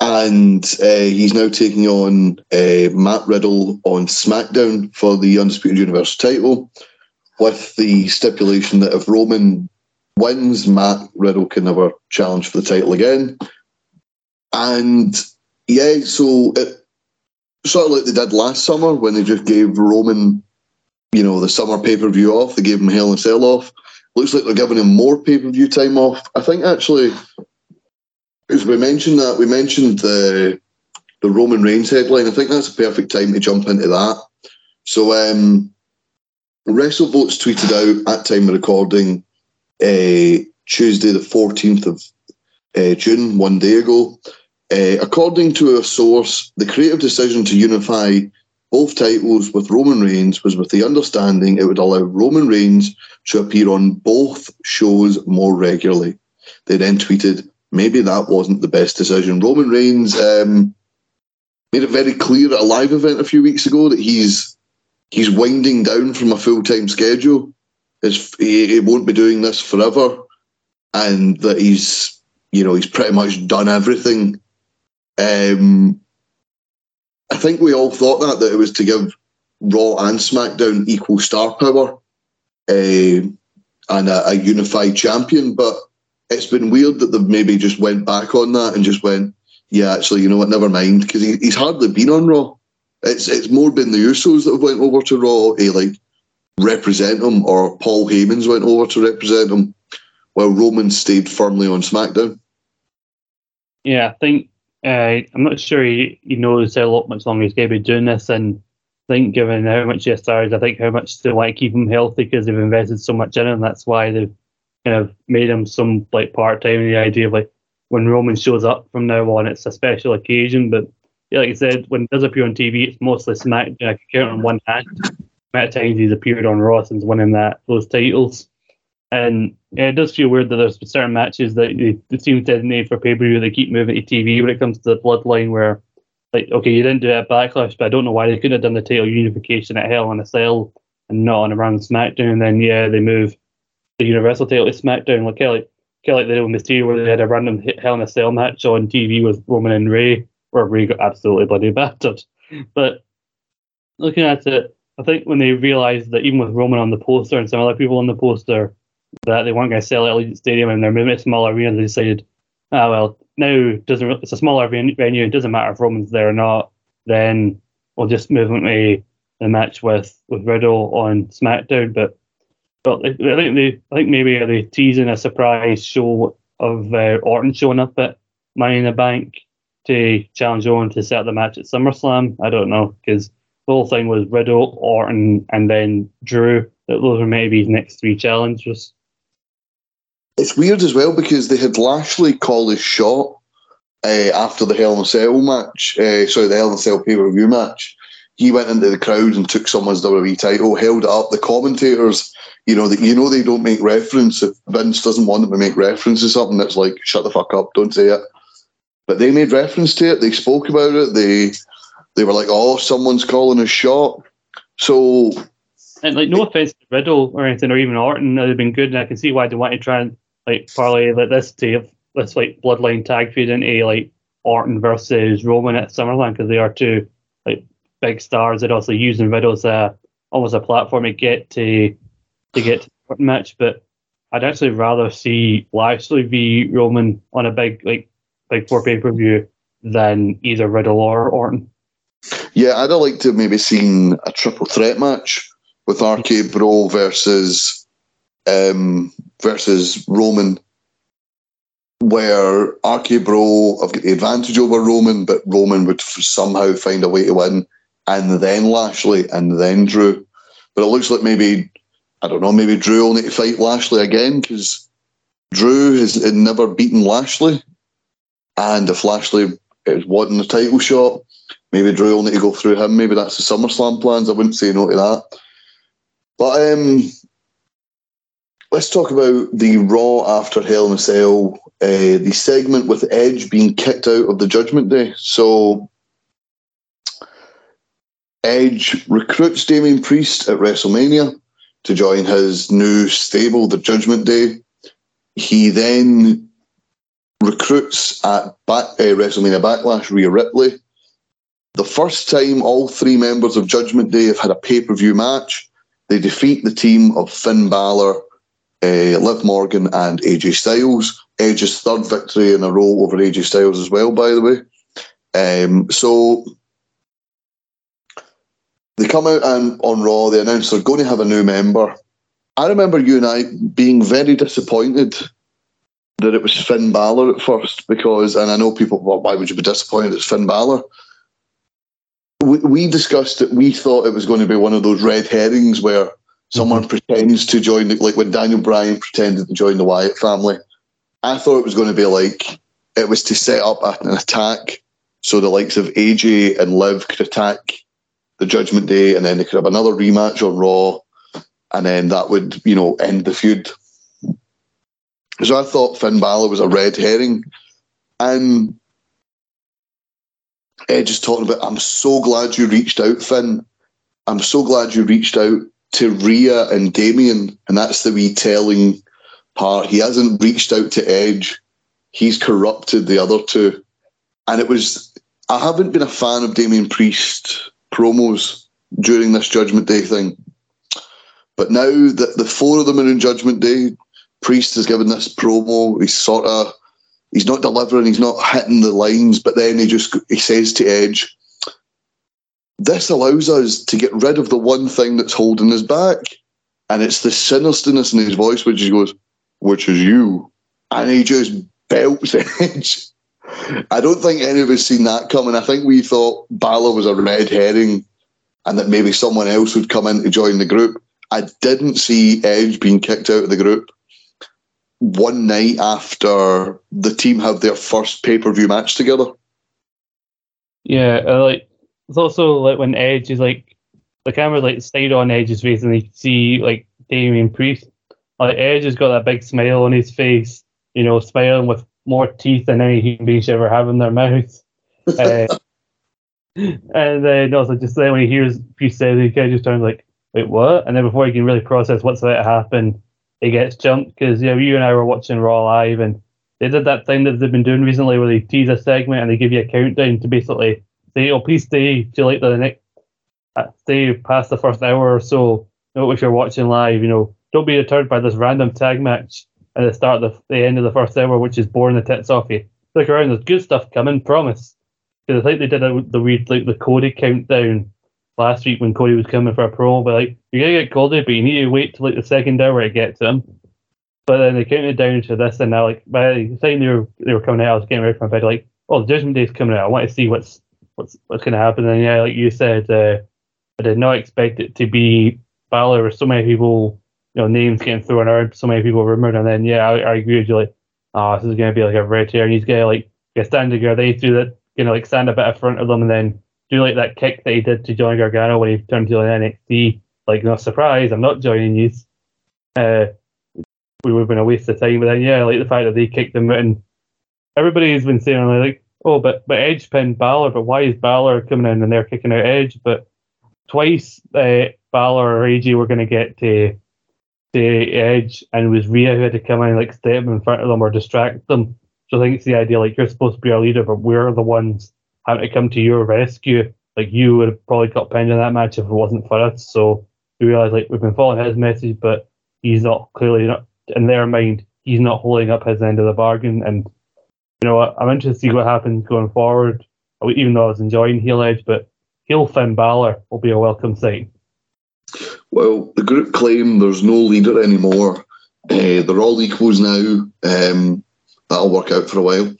and uh, he's now taking on uh, Matt Riddle on SmackDown for the Undisputed Universal title, with the stipulation that if Roman wins, Matt Riddle can never challenge for the title again. And yeah, so it sort of like they did last summer when they just gave Roman you know, the summer pay per view off. They gave him Hell in a Cell off. Looks like they're giving him more pay per view time off. I think actually, as we mentioned that, we mentioned the the Roman Reigns headline. I think that's a perfect time to jump into that. So, um, WrestleVotes tweeted out at time of recording uh, Tuesday, the 14th of uh, June, one day ago. Uh, according to a source, the creative decision to unify both titles with Roman Reigns was with the understanding it would allow Roman Reigns to appear on both shows more regularly. They then tweeted, maybe that wasn't the best decision. Roman Reigns um, made it very clear at a live event a few weeks ago that he's he's winding down from a full time schedule. His, he, he won't be doing this forever, and that he's you know he's pretty much done everything. Um, I think we all thought that that it was to give Raw and SmackDown equal star power uh, and a, a, unified champion. But it's been weird that they've maybe just went back on that and just went, yeah, actually, you know what? Never mind, because he, he's hardly been on Raw. It's it's more been the Usos that have went over to Raw to like represent him, or Paul Heyman's went over to represent him, while Roman stayed firmly on SmackDown. Yeah, I think uh, I'm not sure he, he knows how lot much longer he's going to be doing this, and I think given how much he started, I think how much they want to keep him healthy because they've invested so much in him. That's why they've kind of made him some like part time. The idea of like when Roman shows up from now on, it's a special occasion. But yeah, like I said, when he does appear on TV, it's mostly SmackDown. I can count on one hand. Amount of times he's appeared on Raw since winning that those titles. And yeah, it does feel weird that there's certain matches that they, they seem designated for pay per view. They keep moving to TV when it comes to the bloodline. Where, like, okay, you didn't do it at Backlash, but I don't know why they couldn't have done the title unification at Hell in a Cell and not on a around SmackDown. And then yeah, they move the Universal title to SmackDown. Like Kelly, Kelly, they did with Mysterio, where they had a random Hell in a Cell match on TV with Roman and Rey, where Rey got absolutely bloody battered. But looking at it, I think when they realised that even with Roman on the poster and some other people on the poster, that they weren't going to sell at Allegiant Stadium and they're moving to smaller arena, they decided, ah well, now doesn't it's a smaller venue. It doesn't matter if Roman's there or not. Then we'll just move into the match with with Riddle on SmackDown. But but I think they I think maybe are they teasing a surprise show of uh, Orton showing up at Money in the Bank to challenge Owen to set the match at SummerSlam. I don't know because the whole thing was Riddle, Orton, and then Drew. Those were maybe his next three challenges. It's weird as well because they had Lashley call his shot uh, after the Hell in a Cell match. Uh, sorry, the Hell in a Cell pay per view match. He went into the crowd and took someone's WWE title, held it up. The commentators, you know, that you know they don't make reference. If Vince doesn't want them to make reference to something, that's like shut the fuck up, don't say it. But they made reference to it. They spoke about it. They they were like, "Oh, someone's calling a shot." So, and like, no offense to Riddle or anything, or even Orton, they've been good, and I can see why they want to try and like parlay like this have this like bloodline tag feud into like Orton versus Roman at SummerSlam because they are two like big stars that also using Riddle as a almost a platform to get to to get to the match. But I'd actually rather see Lashley v Roman on a big like big four pay per view than either Riddle or Orton. Yeah, I'd have liked to have maybe seen a triple threat match with RK Bro versus um, versus Roman, where RK Bro have got the advantage over Roman, but Roman would somehow find a way to win, and then Lashley, and then Drew. But it looks like maybe I don't know, maybe Drew will need to fight Lashley again because Drew has never beaten Lashley, and if Lashley is wanting the title shot, maybe Drew will need to go through him. Maybe that's the SummerSlam plans. I wouldn't say no to that. But um, let's talk about the Raw after Hell in a Cell, uh, the segment with Edge being kicked out of the Judgment Day. So Edge recruits Damian Priest at WrestleMania to join his new stable, the Judgment Day. He then recruits at back, uh, WrestleMania Backlash Rhea Ripley. The first time all three members of Judgment Day have had a pay per view match, they defeat the team of Finn Balor, uh, Liv Morgan, and AJ Styles. Edge's third victory in a row over AJ Styles as well, by the way. Um, so they come out and on Raw, they announce they're going to have a new member. I remember you and I being very disappointed that it was Finn Balor at first because, and I know people, well, why would you be disappointed it's Finn Balor? We, we discussed that we thought it was going to be one of those red herrings where someone pretends to join, the, like when Daniel Bryan pretended to join the Wyatt family. I thought it was going to be like it was to set up an attack so the likes of AJ and Liv could attack the Judgment Day, and then they could have another rematch on Raw, and then that would, you know, end the feud. So I thought Finn Balor was a red herring. And eh, Edge is talking about, I'm so glad you reached out, Finn. I'm so glad you reached out to Rhea and Damian. And that's the wee telling part. He hasn't reached out to Edge, he's corrupted the other two. And it was, I haven't been a fan of Damian Priest promos during this Judgment Day thing. But now that the four of them are in Judgment Day, Priest has given this promo. He's sort of he's not delivering, he's not hitting the lines, but then he just he says to Edge, "This allows us to get rid of the one thing that's holding us back, and it's the sinisterness in his voice, which he goes, which is you," and he just belts Edge. I don't think any of us seen that coming. I think we thought Balor was a red herring, and that maybe someone else would come in to join the group. I didn't see Edge being kicked out of the group one night after the team have their first pay per view match together. Yeah, like it's also like when Edge is like the camera like stayed on Edge's face and you see like Damian Priest. Like Edge has got that big smile on his face, you know, smiling with more teeth than any human being should ever have in their mouth. uh, and then also just then when he hears Priest say he kind of just turns like, wait, what? And then before he can really process what's about to happen, he gets jumped because you know you and I were watching Raw live and they did that thing that they've been doing recently where they tease a segment and they give you a countdown to basically say, "Oh, please stay till like the next." Uh, stay past the first hour or so. Know, if you're watching live, you know, don't be deterred by this random tag match at the start of the, the end of the first hour, which is boring the tits off you. Look around, there's good stuff coming, promise. Because I think they did a, the weird, like the Cody countdown last week when Cody was coming for a promo, but like, you're to get Cody, but you need to wait till like the second hour to get to him. But then they counted down to this, and now, like, by the time they were, they were coming out, I was getting ready for my bed, like, oh, the Judgment Day's coming out. I want to see what's what's what's going to happen. And yeah, like you said, uh, I did not expect it to be Balor with so many people, you know, names getting thrown around, so many people rumored. And then yeah, I, I agree with you. Like, oh, this is going to be like a red hair, and he's going to like get stand together. They do that, you know, like stand a bit in front of them, and then do like that kick that he did to Johnny Gargano when he turned to NXT. Like, no surprise, I'm not joining you. Uh, we would have been a waste of time. But then, yeah, like the fact that they kicked him out, and everybody's been saying like, oh, but but Edge pinned Balor, but why is Balor coming in and they're kicking out Edge? But twice, uh, Balor or AJ were going to get to to Edge, and it was Rhea who had to come in and like step in front of them or distract them. So I think it's the idea like you're supposed to be our leader, but we're the ones having to come to your rescue. Like you would have probably got pinned in that match if it wasn't for us. So we realize like we've been following his message, but he's not clearly not in their mind. He's not holding up his end of the bargain, and you know I'm interested to see what happens going forward. Even though I was enjoying heel Edge, but heel Finn Balor will be a welcome sight. Well, the group claim there's no leader anymore. Uh, they're all equals now. Um, that'll work out for a while.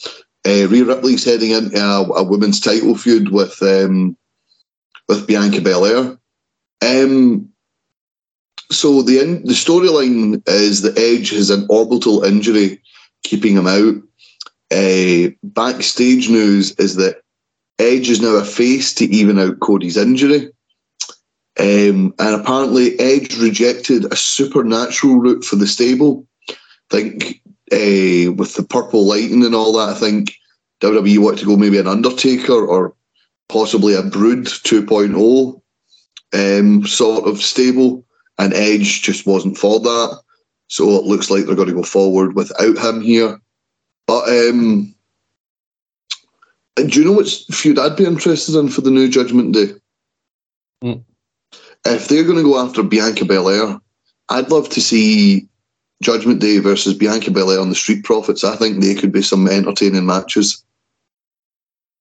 Uh, Rhea Ripley's heading into a, a women's title feud with um, with Bianca Belair. Um, so the in, the storyline is that Edge has an orbital injury keeping him out. Uh, backstage news is that Edge is now a face to even out Cody's injury. Um, and apparently, Edge rejected a supernatural route for the stable. I think uh, with the purple lighting and all that, I think WWE want to go maybe an Undertaker or possibly a Brood 2.0 um, sort of stable, and Edge just wasn't for that. So it looks like they're going to go forward without him here. But um, and do you know what feud I'd be interested in for the new Judgment Day? Mm. If they're going to go after Bianca Belair, I'd love to see Judgment Day versus Bianca Belair on the Street Profits. I think they could be some entertaining matches.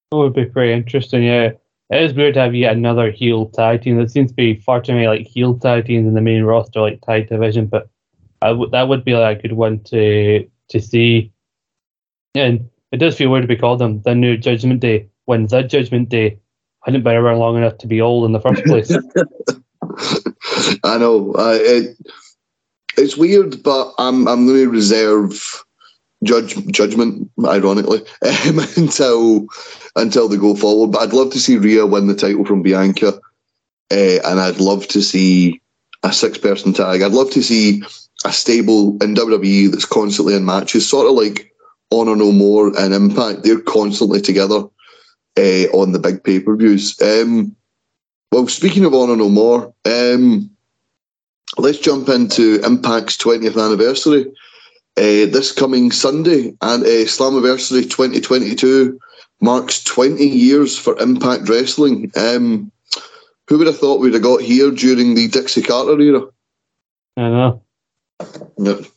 That would be pretty interesting, yeah. It is weird to have yet another heel tag team. There seems to be far too many like heel tag teams in the main roster, like tag division, but I w- that would be like a good one to to see. And it does feel weird to be called them the new Judgment Day when the Judgment Day hadn't been around long enough to be old in the first place. I know. It, it's weird, but I'm I'm going to reserve judge judgment, ironically, um, until until they go forward. But I'd love to see Rhea win the title from Bianca, uh, and I'd love to see a six person tag. I'd love to see a stable in WWE that's constantly in matches, sort of like Honor No More and Impact. They're constantly together uh, on the big pay per views. Um, well, speaking of Honor No More, um, let's jump into Impact's 20th anniversary. Uh, this coming Sunday and uh, Slammiversary 2022 marks 20 years for Impact Wrestling. Um, who would have thought we'd have got here during the Dixie Carter era? I know. In the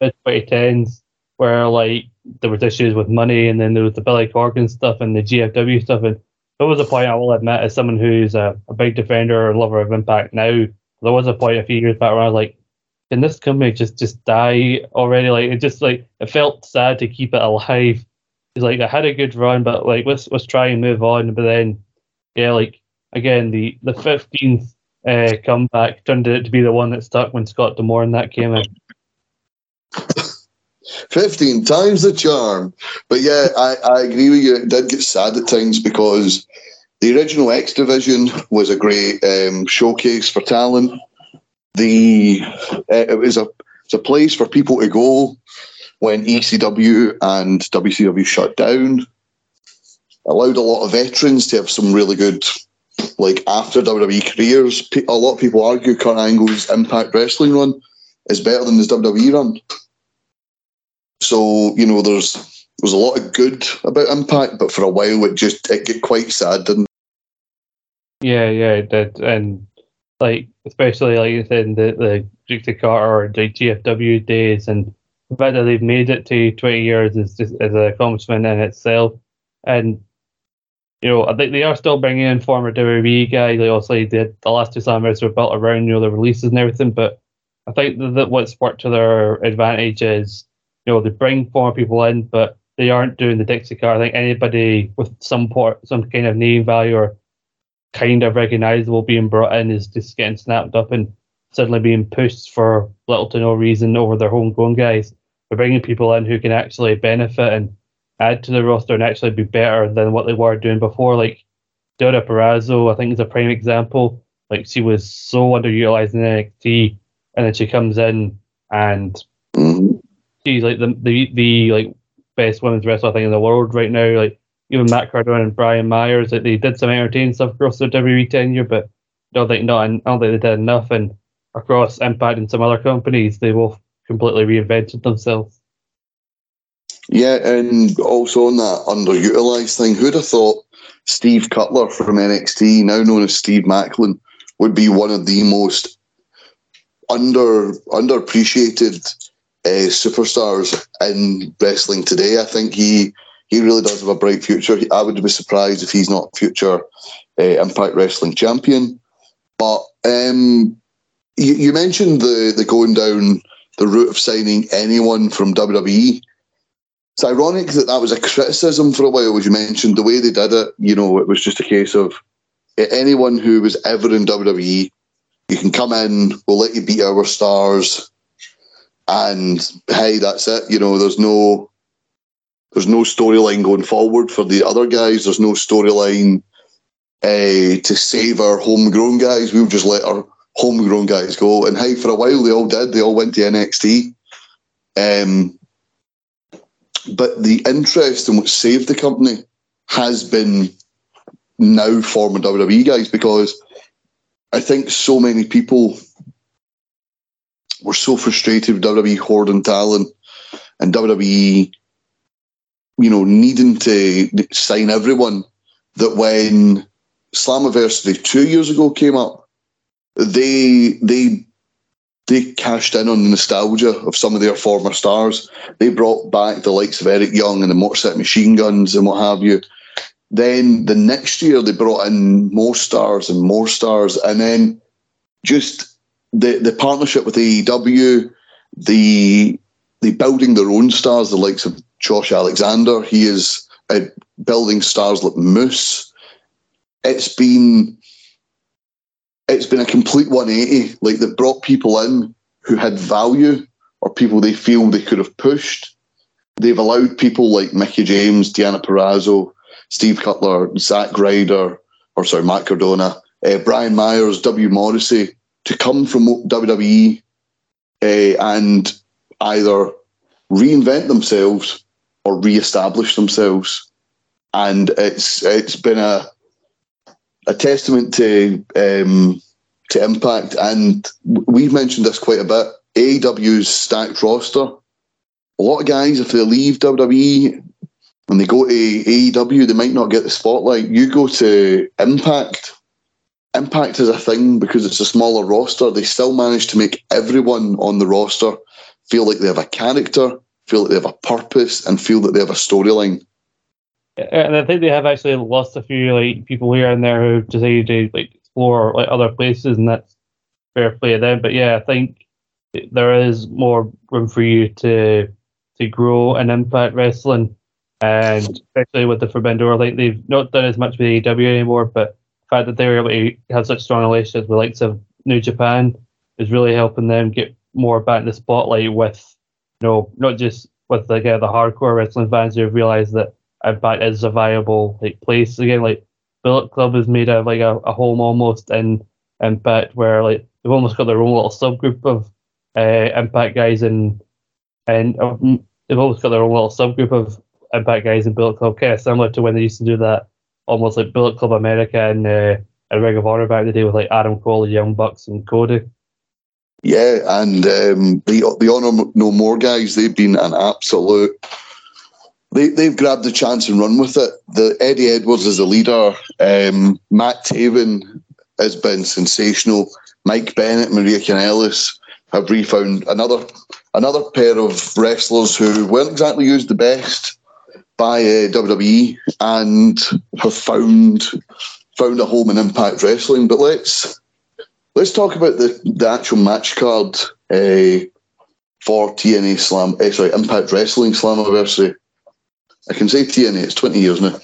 mid 2010s where like there was issues with money and then there was the Billy Corgan stuff and the GFW stuff. And there was a point I will admit, as someone who's a, a big defender or lover of Impact now, there was a point a few years back where I was like, can this company just just die already? Like it just like it felt sad to keep it alive. It's like I had a good run, but like let's let's try and move on. But then, yeah, like again the the fifteenth uh, comeback turned out to be the one that stuck when Scott D'Amore and that came in. 15 times the charm. But yeah, I, I agree with you. It did get sad at times because the original X Division was a great um, showcase for talent. The uh, it was a it's a place for people to go when ECW and WCW shut down. Allowed a lot of veterans to have some really good like after WWE careers. A lot of people argue Kurt Angle's Impact Wrestling run is better than his WWE run. So you know, there's there's a lot of good about Impact, but for a while it just it get quite sad, didn't? Yeah, yeah, it did, and like especially like you said, the the Dixie Carter or the GFW days, and the fact that they've made it to twenty years is just is an accomplishment in itself. And you know, I think they are still bringing in former WWE guys. Like obviously, the the last two summers were built around you know the releases and everything, but I think that what's worked to their advantage is you know they bring former people in, but they aren't doing the Dixie Carter. I think anybody with some port, some kind of name value or kind of recognizable being brought in is just getting snapped up and suddenly being pushed for little to no reason over their homegrown guys. They're bringing people in who can actually benefit and add to the roster and actually be better than what they were doing before. Like Dora Purrazzo, I think is a prime example. Like she was so underutilized in NXT, and then she comes in and Mhm. She's like the the, the like best women's wrestler I think in the world right now. Like even Matt Cardona and Brian Myers, like they did some entertaining stuff across their WWE tenure, but I don't think not I don't think they did enough. And across Impact and some other companies, they both completely reinvented themselves. Yeah, and also on that underutilized thing, who'd have thought Steve Cutler from NXT, now known as Steve Maclin, would be one of the most under underappreciated uh, superstars in wrestling today. I think he he really does have a bright future. I would be surprised if he's not future uh, Impact Wrestling champion. But um, you, you mentioned the the going down the route of signing anyone from WWE. It's ironic that that was a criticism for a while, as you mentioned. The way they did it, you know, it was just a case of anyone who was ever in WWE, you can come in, we'll let you beat our stars, and hey, that's it. You know, there's no there's no storyline going forward for the other guys. There's no storyline uh, to save our homegrown guys. We'll just let our homegrown guys go. And hey, for a while they all did. They all went to NXT. Um, but the interest in what saved the company has been now former WWE guys because I think so many people were so frustrated with WWE hoarding talent and WWE, you know, needing to sign everyone that when Slammiversary two years ago came up, they they they cashed in on the nostalgia of some of their former stars. They brought back the likes of Eric Young and the Motor City Machine Guns and what have you. Then the next year they brought in more stars and more stars, and then just the the partnership with AEW, the the building their own stars, the likes of Josh Alexander. He is uh, building stars like Moose. It's been it's been a complete 180. Like they've brought people in who had value or people they feel they could have pushed. They've allowed people like Mickie James, Deonna Purrazzo, Steve Cutler, Zack Ryder, or sorry, Matt Cardona, uh, Brian Myers, W. Morrissey to come from WWE uh, and either reinvent themselves or re-establish themselves. And it's it's been a a testament to um, to Impact, and we've mentioned this quite a bit. AEW's stacked roster. A lot of guys, if they leave WWE and they go to AEW, they might not get the spotlight. You go to Impact. Impact is a thing because it's a smaller roster. They still manage to make everyone on the roster feel like they have a character, feel like they have a purpose, and feel that they have a storyline. And I think they have actually lost a few like people here and there who decided to like explore like other places, and that's fair play to them. But yeah, I think there is more room for you to to grow in Impact Wrestling, and especially with the Forbidden Door, like they've not done as much with AEW anymore, but fact that they were able to have such strong relationships with likes of New Japan is really helping them get more back in the spotlight with you know not just with like uh, the hardcore wrestling fans who have realized that Impact is a viable like place again. Like Bullet Club has made a like a, a home almost in Impact where like they've almost got their own little subgroup of uh, Impact guys and and uh, they've almost got their own little subgroup of Impact guys in Bullet Club, kind of similar to when they used to do that, almost like Bullet Club America and uh, and Ring of Honor back in the day with like Adam Cole, Young Bucks, and Cody. Yeah, and um, the the Honor No More guys, they've been an absolute they they've grabbed the chance and run with it. The Eddie Edwards is the leader. Um, Matt Taven has been sensational. Mike Bennett, Maria Kanellis have refound another another pair of wrestlers who weren't exactly used the best by uh, WWE and have found found a home in Impact Wrestling. But let's let's talk about the, the actual match card uh, for TNA Slam. Uh, sorry, Impact Wrestling Slammiversary. I can say TNA. It's twenty years now.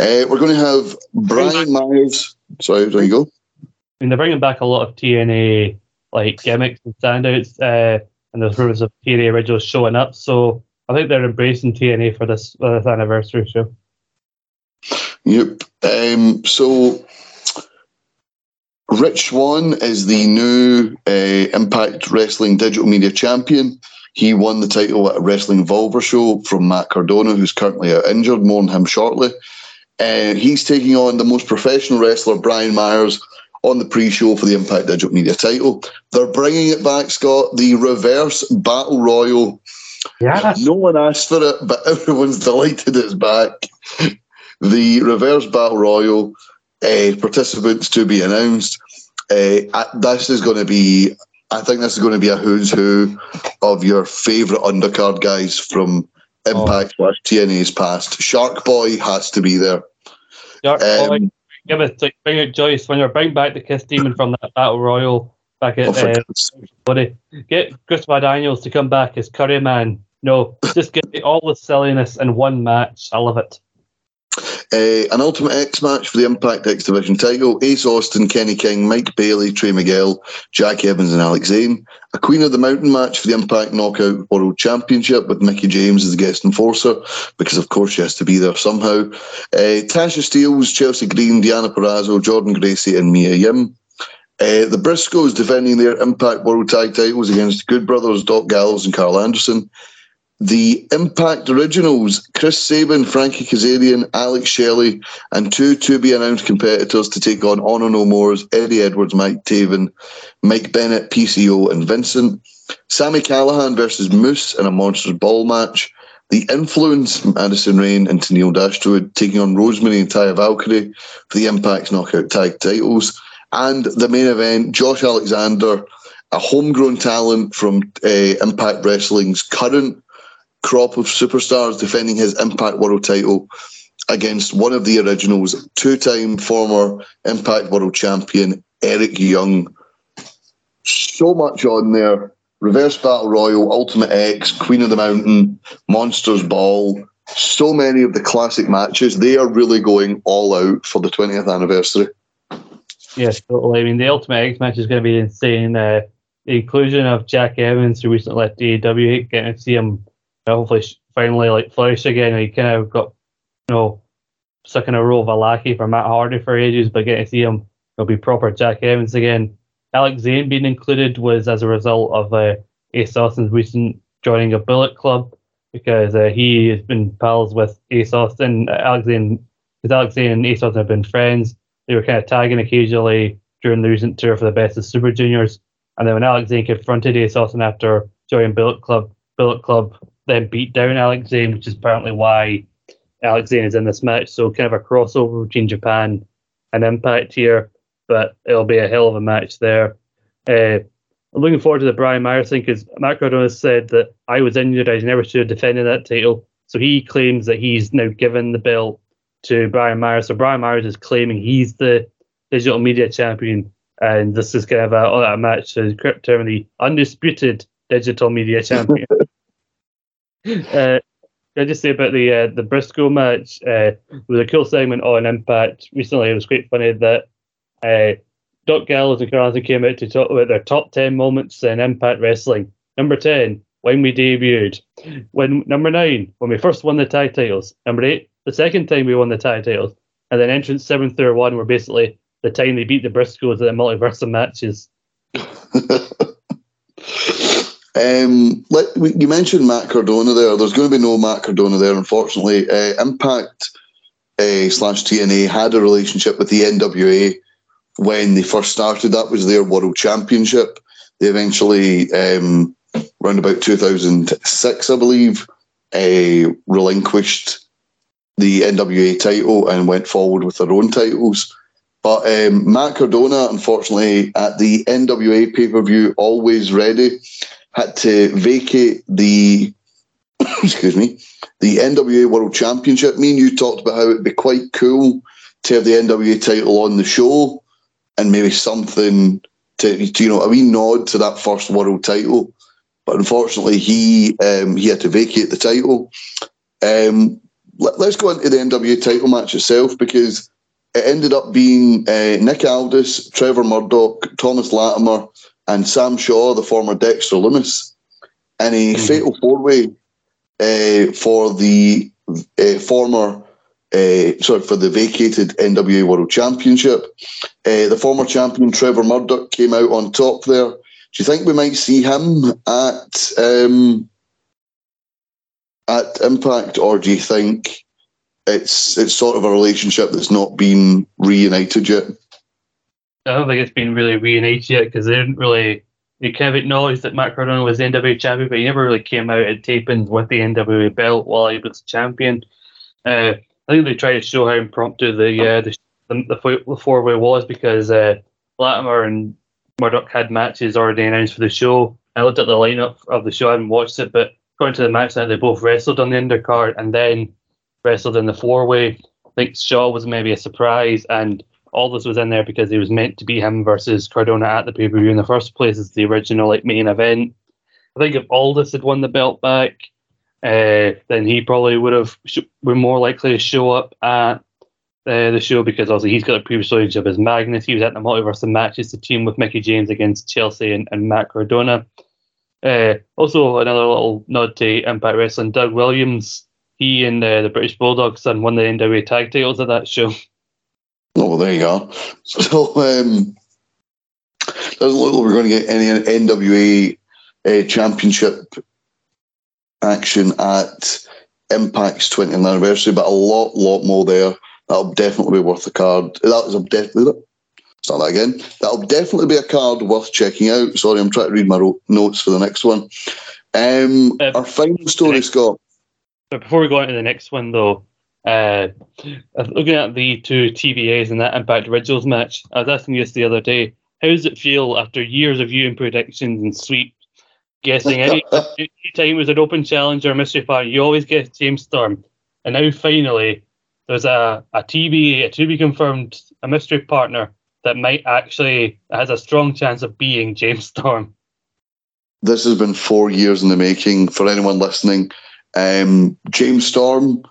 Uh, we're going to have Brian Myers. Sorry, there you go. I mean, they're bringing back a lot of TNA like gimmicks and standouts, uh, and there's rumors of TNA originals showing up. So I think they're embracing TNA for this, for this anniversary show. Yep. Um, so Rich Swann is the new uh, Impact Wrestling Digital Media Champion. He won the title at a Wrestling Volver show from Matt Cardona, who's currently out injured. More on him shortly. Uh, he's taking on the most professional wrestler, Brian Myers, on the pre-show for the Impact Digital Media title. They're bringing it back, Scott. The Reverse Battle Royal. Yes. No one asked for it, but everyone's delighted it's back. The Reverse Battle Royal uh, participants to be announced. Uh, this is going to be, I think this is going to be a who's who of your favourite undercard guys from Impact oh. TNA's past. Shark Boy has to be there. Shark um, Boy, give us like, bring out Joyce when you're bring back the Kiss Demon from that Battle Royal back at oh, uh, Get Christopher Daniels to come back as Curry Man. No, just give me all the silliness in one match. I love it. Uh, an Ultimate X match for the Impact X Division title. Ace Austin, Kenny King, Mike Bailey, Trey Miguel, Jack Evans, and Alex Zayne. A Queen of the Mountain match for the Impact Knockout World Championship with Mickie James as the guest enforcer, because of course she has to be there somehow. Uh, Tasha Steelz, Chelsea Green, Deonna Purrazzo, Jordynne Gracie, and Mia Yim. Uh, the Briscoes defending their Impact World Tag titles against Good Brothers, Doc Gallows, and Karl Anderson the Impact Originals, Chris Sabin, Frankie Kazarian, Alex Shelley, and two to be announced competitors to take on Honor No More's Eddie Edwards, Mike Taven, Mike Bennett, PCO, and Vincent. Sami Callihan versus Moose in a Monsters Ball match. The Influence, Madison Rayne and Tennille Dashwood taking on Rosemary and Taya Valkyrie for the Impact's Knockout Tag titles. And the main event, Josh Alexander, a homegrown talent from uh, Impact Wrestling's current crop of superstars defending his Impact World title against one of the originals, two time former Impact World Champion, Eric Young. So much on there. Reverse Battle Royal, Ultimate X, Queen of the Mountain, Monsters Ball. So many of the classic matches. They are really going all out for the 20th anniversary. Yes, totally. I mean, the Ultimate X match is going to be insane. Uh, the inclusion of Jack Evans, who recently left AEW, getting to see him hopefully finally like flourish again. He kind of got you know stuck in a role of a lackey for Matt Hardy for ages, but getting to see him will be proper Jack Evans again. Alex Zayne being included was as a result of uh, Ace Austin's recent joining a Bullet Club because uh, he has been pals with Ace Austin. Alex Zayne, because Alex Zayne and Ace Austin have been friends. They were kind of tagging occasionally during the recent tour for the Best of Super Juniors. And then when Alex Zayne confronted Ace Austin after joining Bullet Club, Bullet Club then beat down Alex Zayne, which is apparently why Alex Zayne is in this match. So kind of a crossover between Japan and Impact here, but it'll be a hell of a match there. Uh, I'm looking forward to the Brian Myers thing because Matt Cardona said that I was injured, I never should have defended that title. So he claims that he's now given the belt to Brian Myers. So Brian Myers is claiming he's the digital media champion, and this is kind of a, a match to term the undisputed digital media champion. uh, I just say about the uh, the Briscoe match? Uh, it was a cool segment on Impact recently. It was quite funny that uh, Doc Gallows and Carlson came out to talk about their top ten moments in Impact Wrestling. Number ten, when we debuted. When number nine, when we first won the tag titles. Number eight, the second time we won the tag titles. And then entrance seven through one were basically the time they beat the Briscoes at the multiversal matches. Um, let, you mentioned Matt Cardona there. There's going to be no Matt Cardona there, unfortunately. Uh, Impact uh, slash TNA had a relationship with the NWA when they first started. That was their World Championship. They eventually, um, around about 2006, I believe, uh, relinquished the NWA title and went forward with their own titles. But um, Matt Cardona, unfortunately, at the NWA pay per view, always ready, had to vacate the excuse me the NWA World Championship. Me and you talked about how it'd be quite cool to have the NWA title on the show and maybe something to, to you know a wee nod to that first world title. But unfortunately, he um, he had to vacate the title. Um, let, us go into the NWA title match itself because it ended up being uh, Nick Aldis, Trevor Murdoch, Thomas Latimer, and Sam Shaw, the former Dexter Lumis, in a mm-hmm. fatal four way uh, for the uh, former. Uh, sorry, for the vacated NWA World Championship. Uh, the former champion Trevor Murdoch came out on top there do you think we might see him at um, at Impact, or do you think it's it's sort of a relationship that's not been reunited yet? I don't think it's been really reunited yet because they didn't really. They kind of acknowledged that Matt Cardona was the NWA champion, but he never really came out at tapings with the NWA belt while he was champion. Uh, I think they tried to show how impromptu the uh, the, the, the four way was because uh, Latimer and Murdoch had matches already announced for the show. I looked at the lineup of the show, I hadn't watched it, but according to the match night, they both wrestled on the undercard and then wrestled in the four way. I think Shaw was maybe a surprise, and all this was in there because it was meant to be him versus Cardona at the pay per view in the first place as the original like main event. I think if Aldis had won the belt back, uh, then he probably would have sh- more likely to show up at uh, the show because obviously he's got a previous relationship as Magnus. He was at the Multiverse of Matches to team with Mickie James against Chelsea and, and Matt Cardona. Uh, also, another little nod to Impact Wrestling. Doug Williams, he and uh, the British Bulldogs son won the NWA tag titles at that show. Oh, well, there you go. So, um, doesn't look like we're going to get any NWA uh, championship action at Impact's 20th anniversary, but a lot, lot more there that'll definitely be worth the card. That is definitely start that again. That'll definitely be a card worth checking out. Sorry, I'm trying to read my notes for the next one. Um, uh, our final story, Scott. So before we go on to the next one, though, uh, looking at the two TBAs and that Impact Originals match, I was asking you this the other day. How does it feel after years of viewing predictions and sweep, guessing any, any time it was an open challenge or mystery fight, you always get James Storm, and now finally there's a, a TB, a to be confirmed, a mystery partner that might actually has a strong chance of being James Storm. This has been four years in the making for anyone listening. Um, James Storm,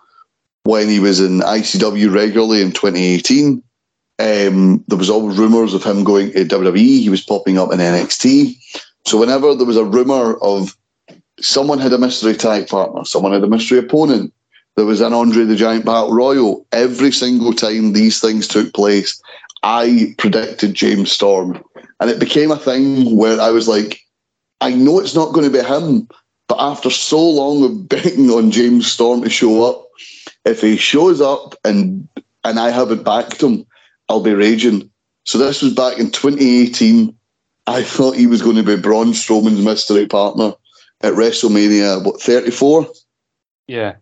when he was in ICW regularly in 2018, um, there was always rumours of him going to WWE. He was popping up in NXT. So whenever there was a rumour of someone had a mystery tag partner, someone had a mystery opponent, there was an Andre the Giant Battle Royal. Every single time these things took place, I predicted James Storm. And it became a thing where I was like, I know it's not going to be him, but after so long of betting on James Storm to show up, if he shows up and and I haven't backed him, I'll be raging. So this was back in 2018. I thought he was going to be Braun Strowman's mystery partner at WrestleMania, what, 34? Yeah.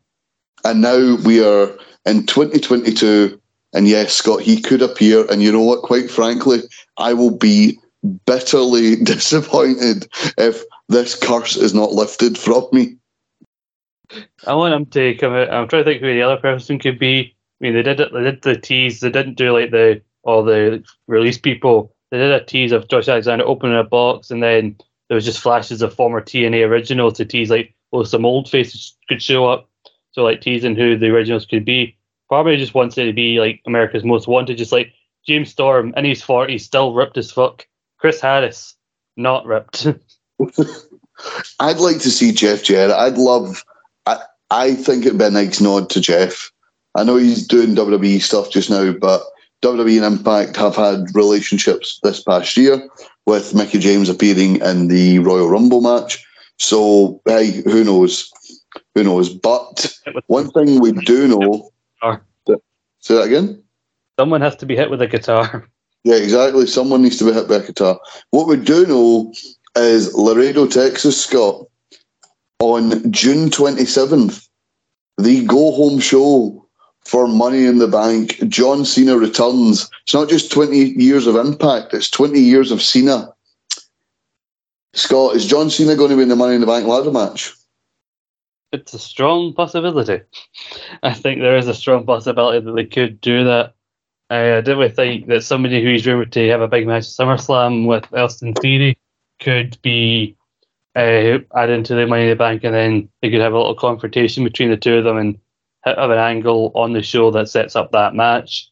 And now we are in 2022. And yes, Scott, he could appear. And you know what? Quite frankly, I will be bitterly disappointed if this curse is not lifted from me. I want him to come out. I'm trying to think who the other person could be. I mean, they did it. They did the tease. They didn't do like the all the release people. They did a tease of Josh Alexander opening a box, and then there was just flashes of former TNA originals to tease like, well, some old faces could show up. So like teasing who the originals could be. Probably just wants it to be like America's Most Wanted, just like James Storm in his forties, still ripped as fuck. Chris Harris, not ripped. I'd like to see Jeff Jarrett. I'd love. I I think it'd be a nice nod to Jeff. I know he's doing WWE stuff just now, but WWE and Impact have had relationships this past year with Mickie James appearing in the Royal Rumble match. So hey, who knows? Who knows? But one thing we do know. That, say that again. Someone has to be hit with a guitar. Yeah, exactly. Someone needs to be hit by a guitar. What we do know is Laredo, Texas, Scott, on June 27th, the go home show for Money in the Bank. John Cena returns. It's not just 20 years of impact, it's 20 years of Cena. Scott, is John Cena going to be in the Money in the Bank ladder match? It's a strong possibility. I think there is a strong possibility that they could do that. I definitely think that somebody who's rumored to have a big match at SummerSlam with Austin Theory could be uh, added to the Money in the Bank, and then they could have a little confrontation between the two of them and have an angle on the show that sets up that match.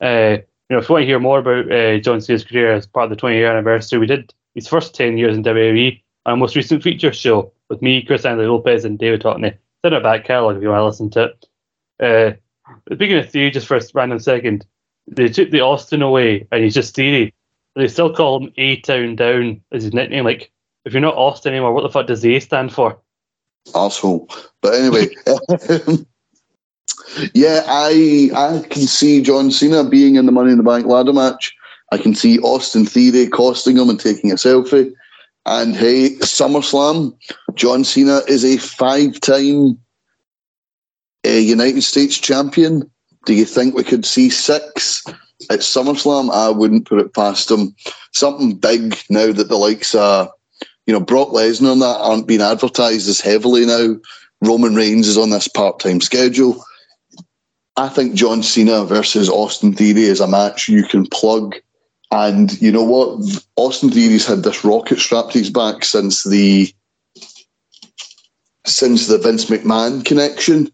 Uh, you know, if you want to hear more about uh, John Cena's career as part of the 20 year anniversary, we did his first 10 years in WWE, on our most recent feature show with me, Chris Anthony Lopez, and David Hockney. In our back catalogue if you want to listen to it. Uh, speaking of Theory, just for a random second, they took the Austin away and he's just Theory. They still call him A Town Down as his nickname. Like, if you're not Austin anymore, what the fuck does the A stand for? Asshole. But anyway, yeah, I I can see John Cena being in the Money in the Bank ladder match. I can see Austin Theory costing him and taking a selfie. And hey, SummerSlam, John Cena is a five-time uh, United States champion. Do you think we could see six at SummerSlam? I wouldn't put it past him. Something big now that the likes of, you know, Brock Lesnar and that aren't being advertised as heavily now. Roman Reigns is on this part-time schedule. I think John Cena versus Austin Theory is a match you can plug and you know what? Austin Theory's had this rocket strapped to his back since the since the Vince McMahon connection.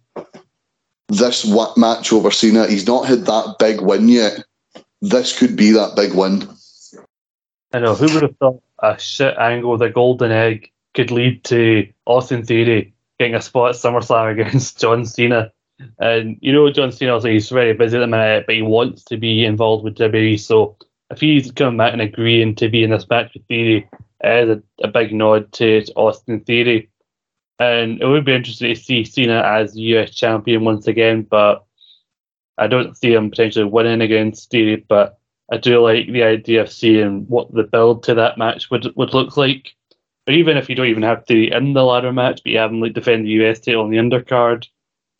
This match over Cena, he's not had that big win yet. This could be that big win. I know. Who would have thought a shit angle with a golden egg could lead to Austin Theory getting a spot at SummerSlam against John Cena? And you know, John Cena, also, he's very busy at the minute, but he wants to be involved with WWE. So if he's coming back and agreeing to be in this match with Theory, it is a, a big nod to Austin Theory. And it would be interesting to see Cena as US champion once again, but I don't see him potentially winning against Theory, but I do like the idea of seeing what the build to that match would would look like. Or even if you don't even have Theory in the ladder match, but you have him like defend the US title on the undercard,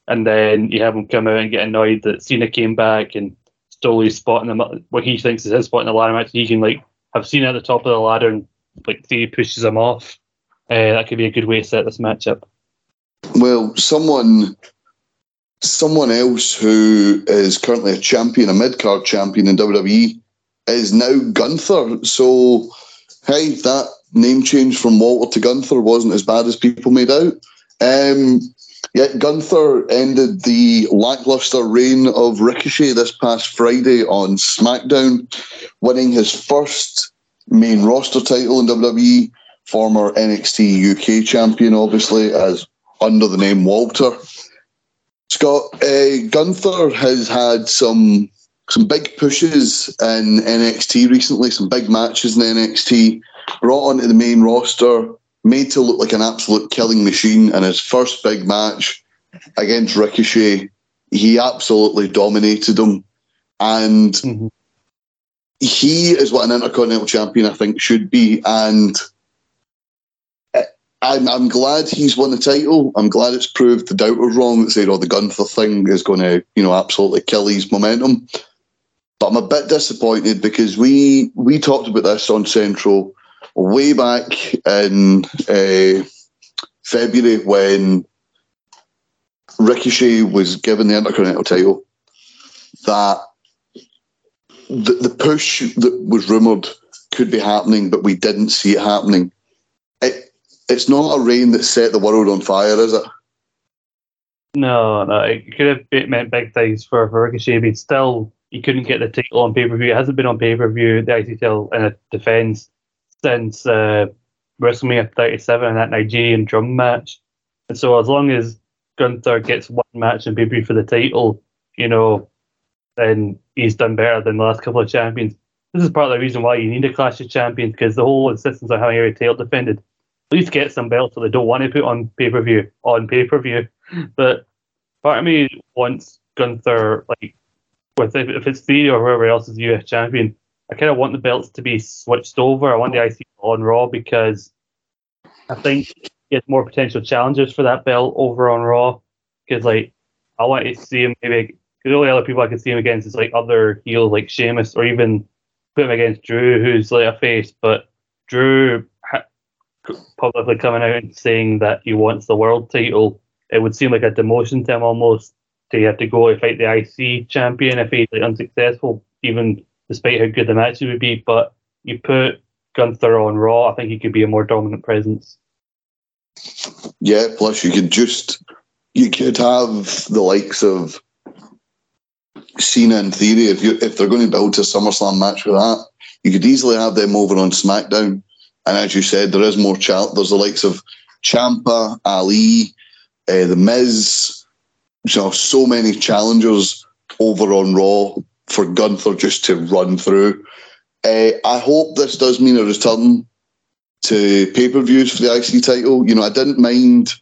and then you have him come out and get annoyed that Cena came back and stole his spot in the what he thinks is his spot in the ladder match. He can like have seen at the top of the ladder and like Theory pushes him off. Uh, that could be a good way to set this matchup. Well, someone someone else who is currently a champion, a mid card champion in WWE, is now Gunther. So, hey, that name change from Walter to Gunther wasn't as bad as people made out. Um, yet Gunther ended the lackluster reign of Ricochet this past Friday on SmackDown, winning his first main roster title in WWE. Former NXT UK champion, obviously, as under the name Walter. Scott uh, Gunther has had some some big pushes in NXT recently, some big matches in NXT, brought onto the main roster, made to look like an absolute killing machine. And his first big match against Ricochet, he absolutely dominated him. And mm-hmm. he is what an Intercontinental Champion, I think, should be. And I'm, I'm glad he's won the title. I'm glad it's proved the doubters wrong that said, oh, the Gunther thing is going to, you know, absolutely kill his momentum. But I'm a bit disappointed because we we talked about this on Central way back in uh, February when Ricochet was given the Intercontinental title. That the, the push that was rumoured could be happening, but we didn't see it happening. It, it's not a reign that set the world on fire, is it? No, no, it could have meant big things for, for Ricochet, but still, he couldn't get the title on pay per view. It hasn't been on pay per view, the IC title in a defence, since uh, WrestleMania 37 and that Nigerian drum match. And so, as long as Gunther gets one match per view for the title, you know, then he's done better than the last couple of champions. This is part of the reason why you need a clash of champions because the whole insistence on having every title defended at least get some belts that they don't want to put on pay per view on pay per view. But part of me wants Gunther like with if, it's Theory or whoever else is the US champion, I kind of want the belts to be switched over. I want the IC on Raw because I think he has more potential challengers for that belt over on Raw because like I want to see him maybe the only other people I can see him against is like other heels like Sheamus or even put him against Drew, who's like a face. But Drew ha- publicly coming out and saying that he wants the world title, it would seem like a demotion to him almost. To have to go and fight the IC champion if he's like unsuccessful, even despite how good the match would be. But you put Gunther on Raw, I think he could be a more dominant presence. Yeah, plus you could just you could have the likes of Cena in theory if you if they're going to build a SummerSlam match with that, you could easily have them over on SmackDown. And as you said, there is more chal- There's the likes of Ciampa, Ali, uh, the Miz. You know, so many challengers over on Raw for Gunther just to run through. Uh, I hope this does mean a return to pay per views for the IC title. You know, I didn't mind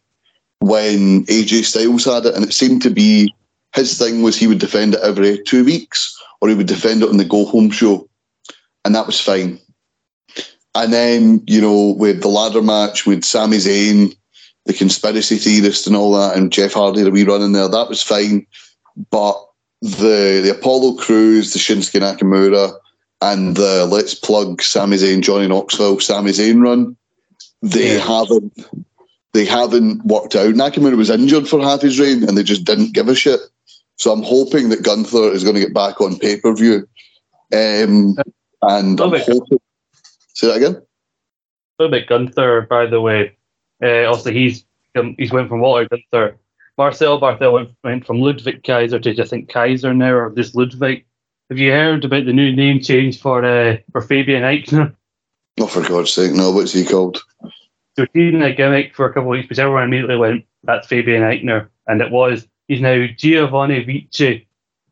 when AJ Styles had it, and it seemed to be his thing was he would defend it every two weeks, or he would defend it on the go home show, and that was fine. And then you know, with the ladder match with Sami Zayn, the conspiracy theorist, and all that, and Jeff Hardy the wee run in there, that was fine. But the the Apollo Crews, the Shinsuke Nakamura, and the Let's Plug Sami Zayn, Johnny Knoxville, Sami Zayn run, they Yeah. haven't they haven't worked out. Nakamura was injured for half his reign, and they just didn't give a shit. So I'm hoping that Gunther is going to get back on pay per view, um, and I'm hoping. Say that again. A little bit Gunther, by the way. Uh, also, he's um, he's went from Walter Gunther. Marcel Barthel went, went from Ludwig Kaiser to I think Kaiser now, or this Ludwig. Have you heard about the new name change for uh, for Fabian Aichner? Oh, for God's sake, no! What's he called? So he's been a gimmick for a couple of weeks, but everyone immediately went, "That's Fabian Aichner," and it was. He's now Giovanni Vinci.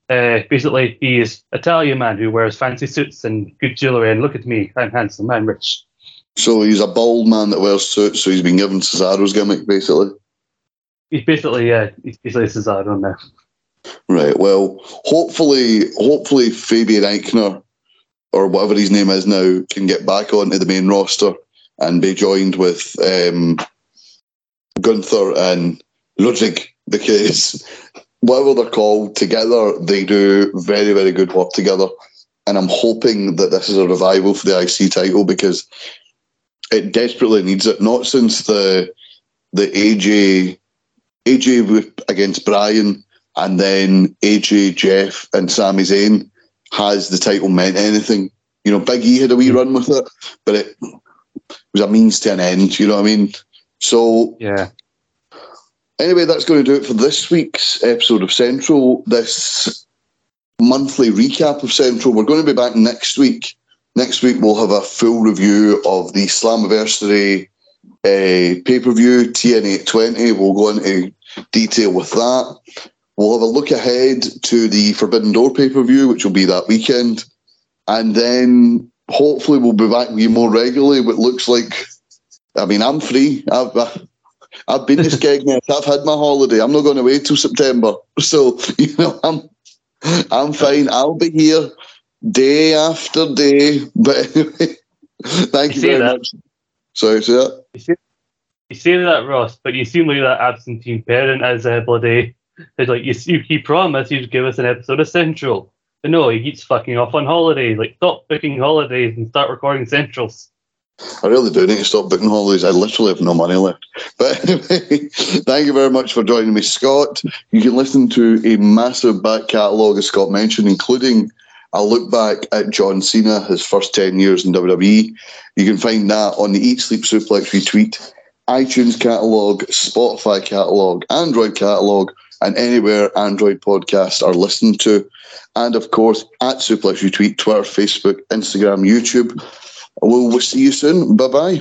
Uh, basically, he is Italian man who wears fancy suits and good jewellery. And look at me, I'm handsome, I'm rich. So he's a bald man that wears suits. So he's been given Cesaro's gimmick, basically. He's basically yeah, he's basically Cesaro now. Right. Well, hopefully, hopefully Fabian Aichner or whatever his name is now can get back onto the main roster and be joined with um, Gunther and Ludwig because whatever they're called together, they do very very good work together. And I'm hoping that this is a revival for the IC title because it desperately needs it. Not since the the AJ AJ with- against Brian and then AJ, Jeff, and Sami Zayn has the title meant anything. You know, Big E had a wee run with it, but it was a means to an end. You know what I mean? So Yeah. anyway, that's going to do it for this week's episode of Central. This monthly recap of Central. We're going to be back next week. Next week we'll have a full review of the Slammiversary uh, pay per view TNA 20. We'll go into detail with that. We'll have a look ahead to the Forbidden Door pay per view, which will be that weekend, and then hopefully we'll be back with you more regularly. What looks like, I mean, I'm free. I've I've been to Skegness. I've had my holiday. I'm not going away till September, so you know I'm I'm fine. I'll be here day after day. But anyway, thank You you very that. much. Sorry, that. You say, you say that, Ross, but you seem like that absentee parent as a bloody. It's like you, you, he promised he'd give us an episode of Central, but no, he keeps fucking off on holiday. Like, stop booking holidays and start recording Centrals. I really do need to stop booking holidays. I literally have no money left. But anyway, thank you very much for joining me, Scott. You can listen to a massive back catalogue, as Scott mentioned, including a look back at John Cena, his first 10 years in WWE. You can find that on the Eat Sleep Suplex retweet, iTunes catalogue, Spotify catalogue, Android catalogue, and anywhere Android podcasts are listened to. And of course, at Suplex Retweet, Twitter, Facebook, Instagram, YouTube. We'll, we'll see you soon. Bye bye.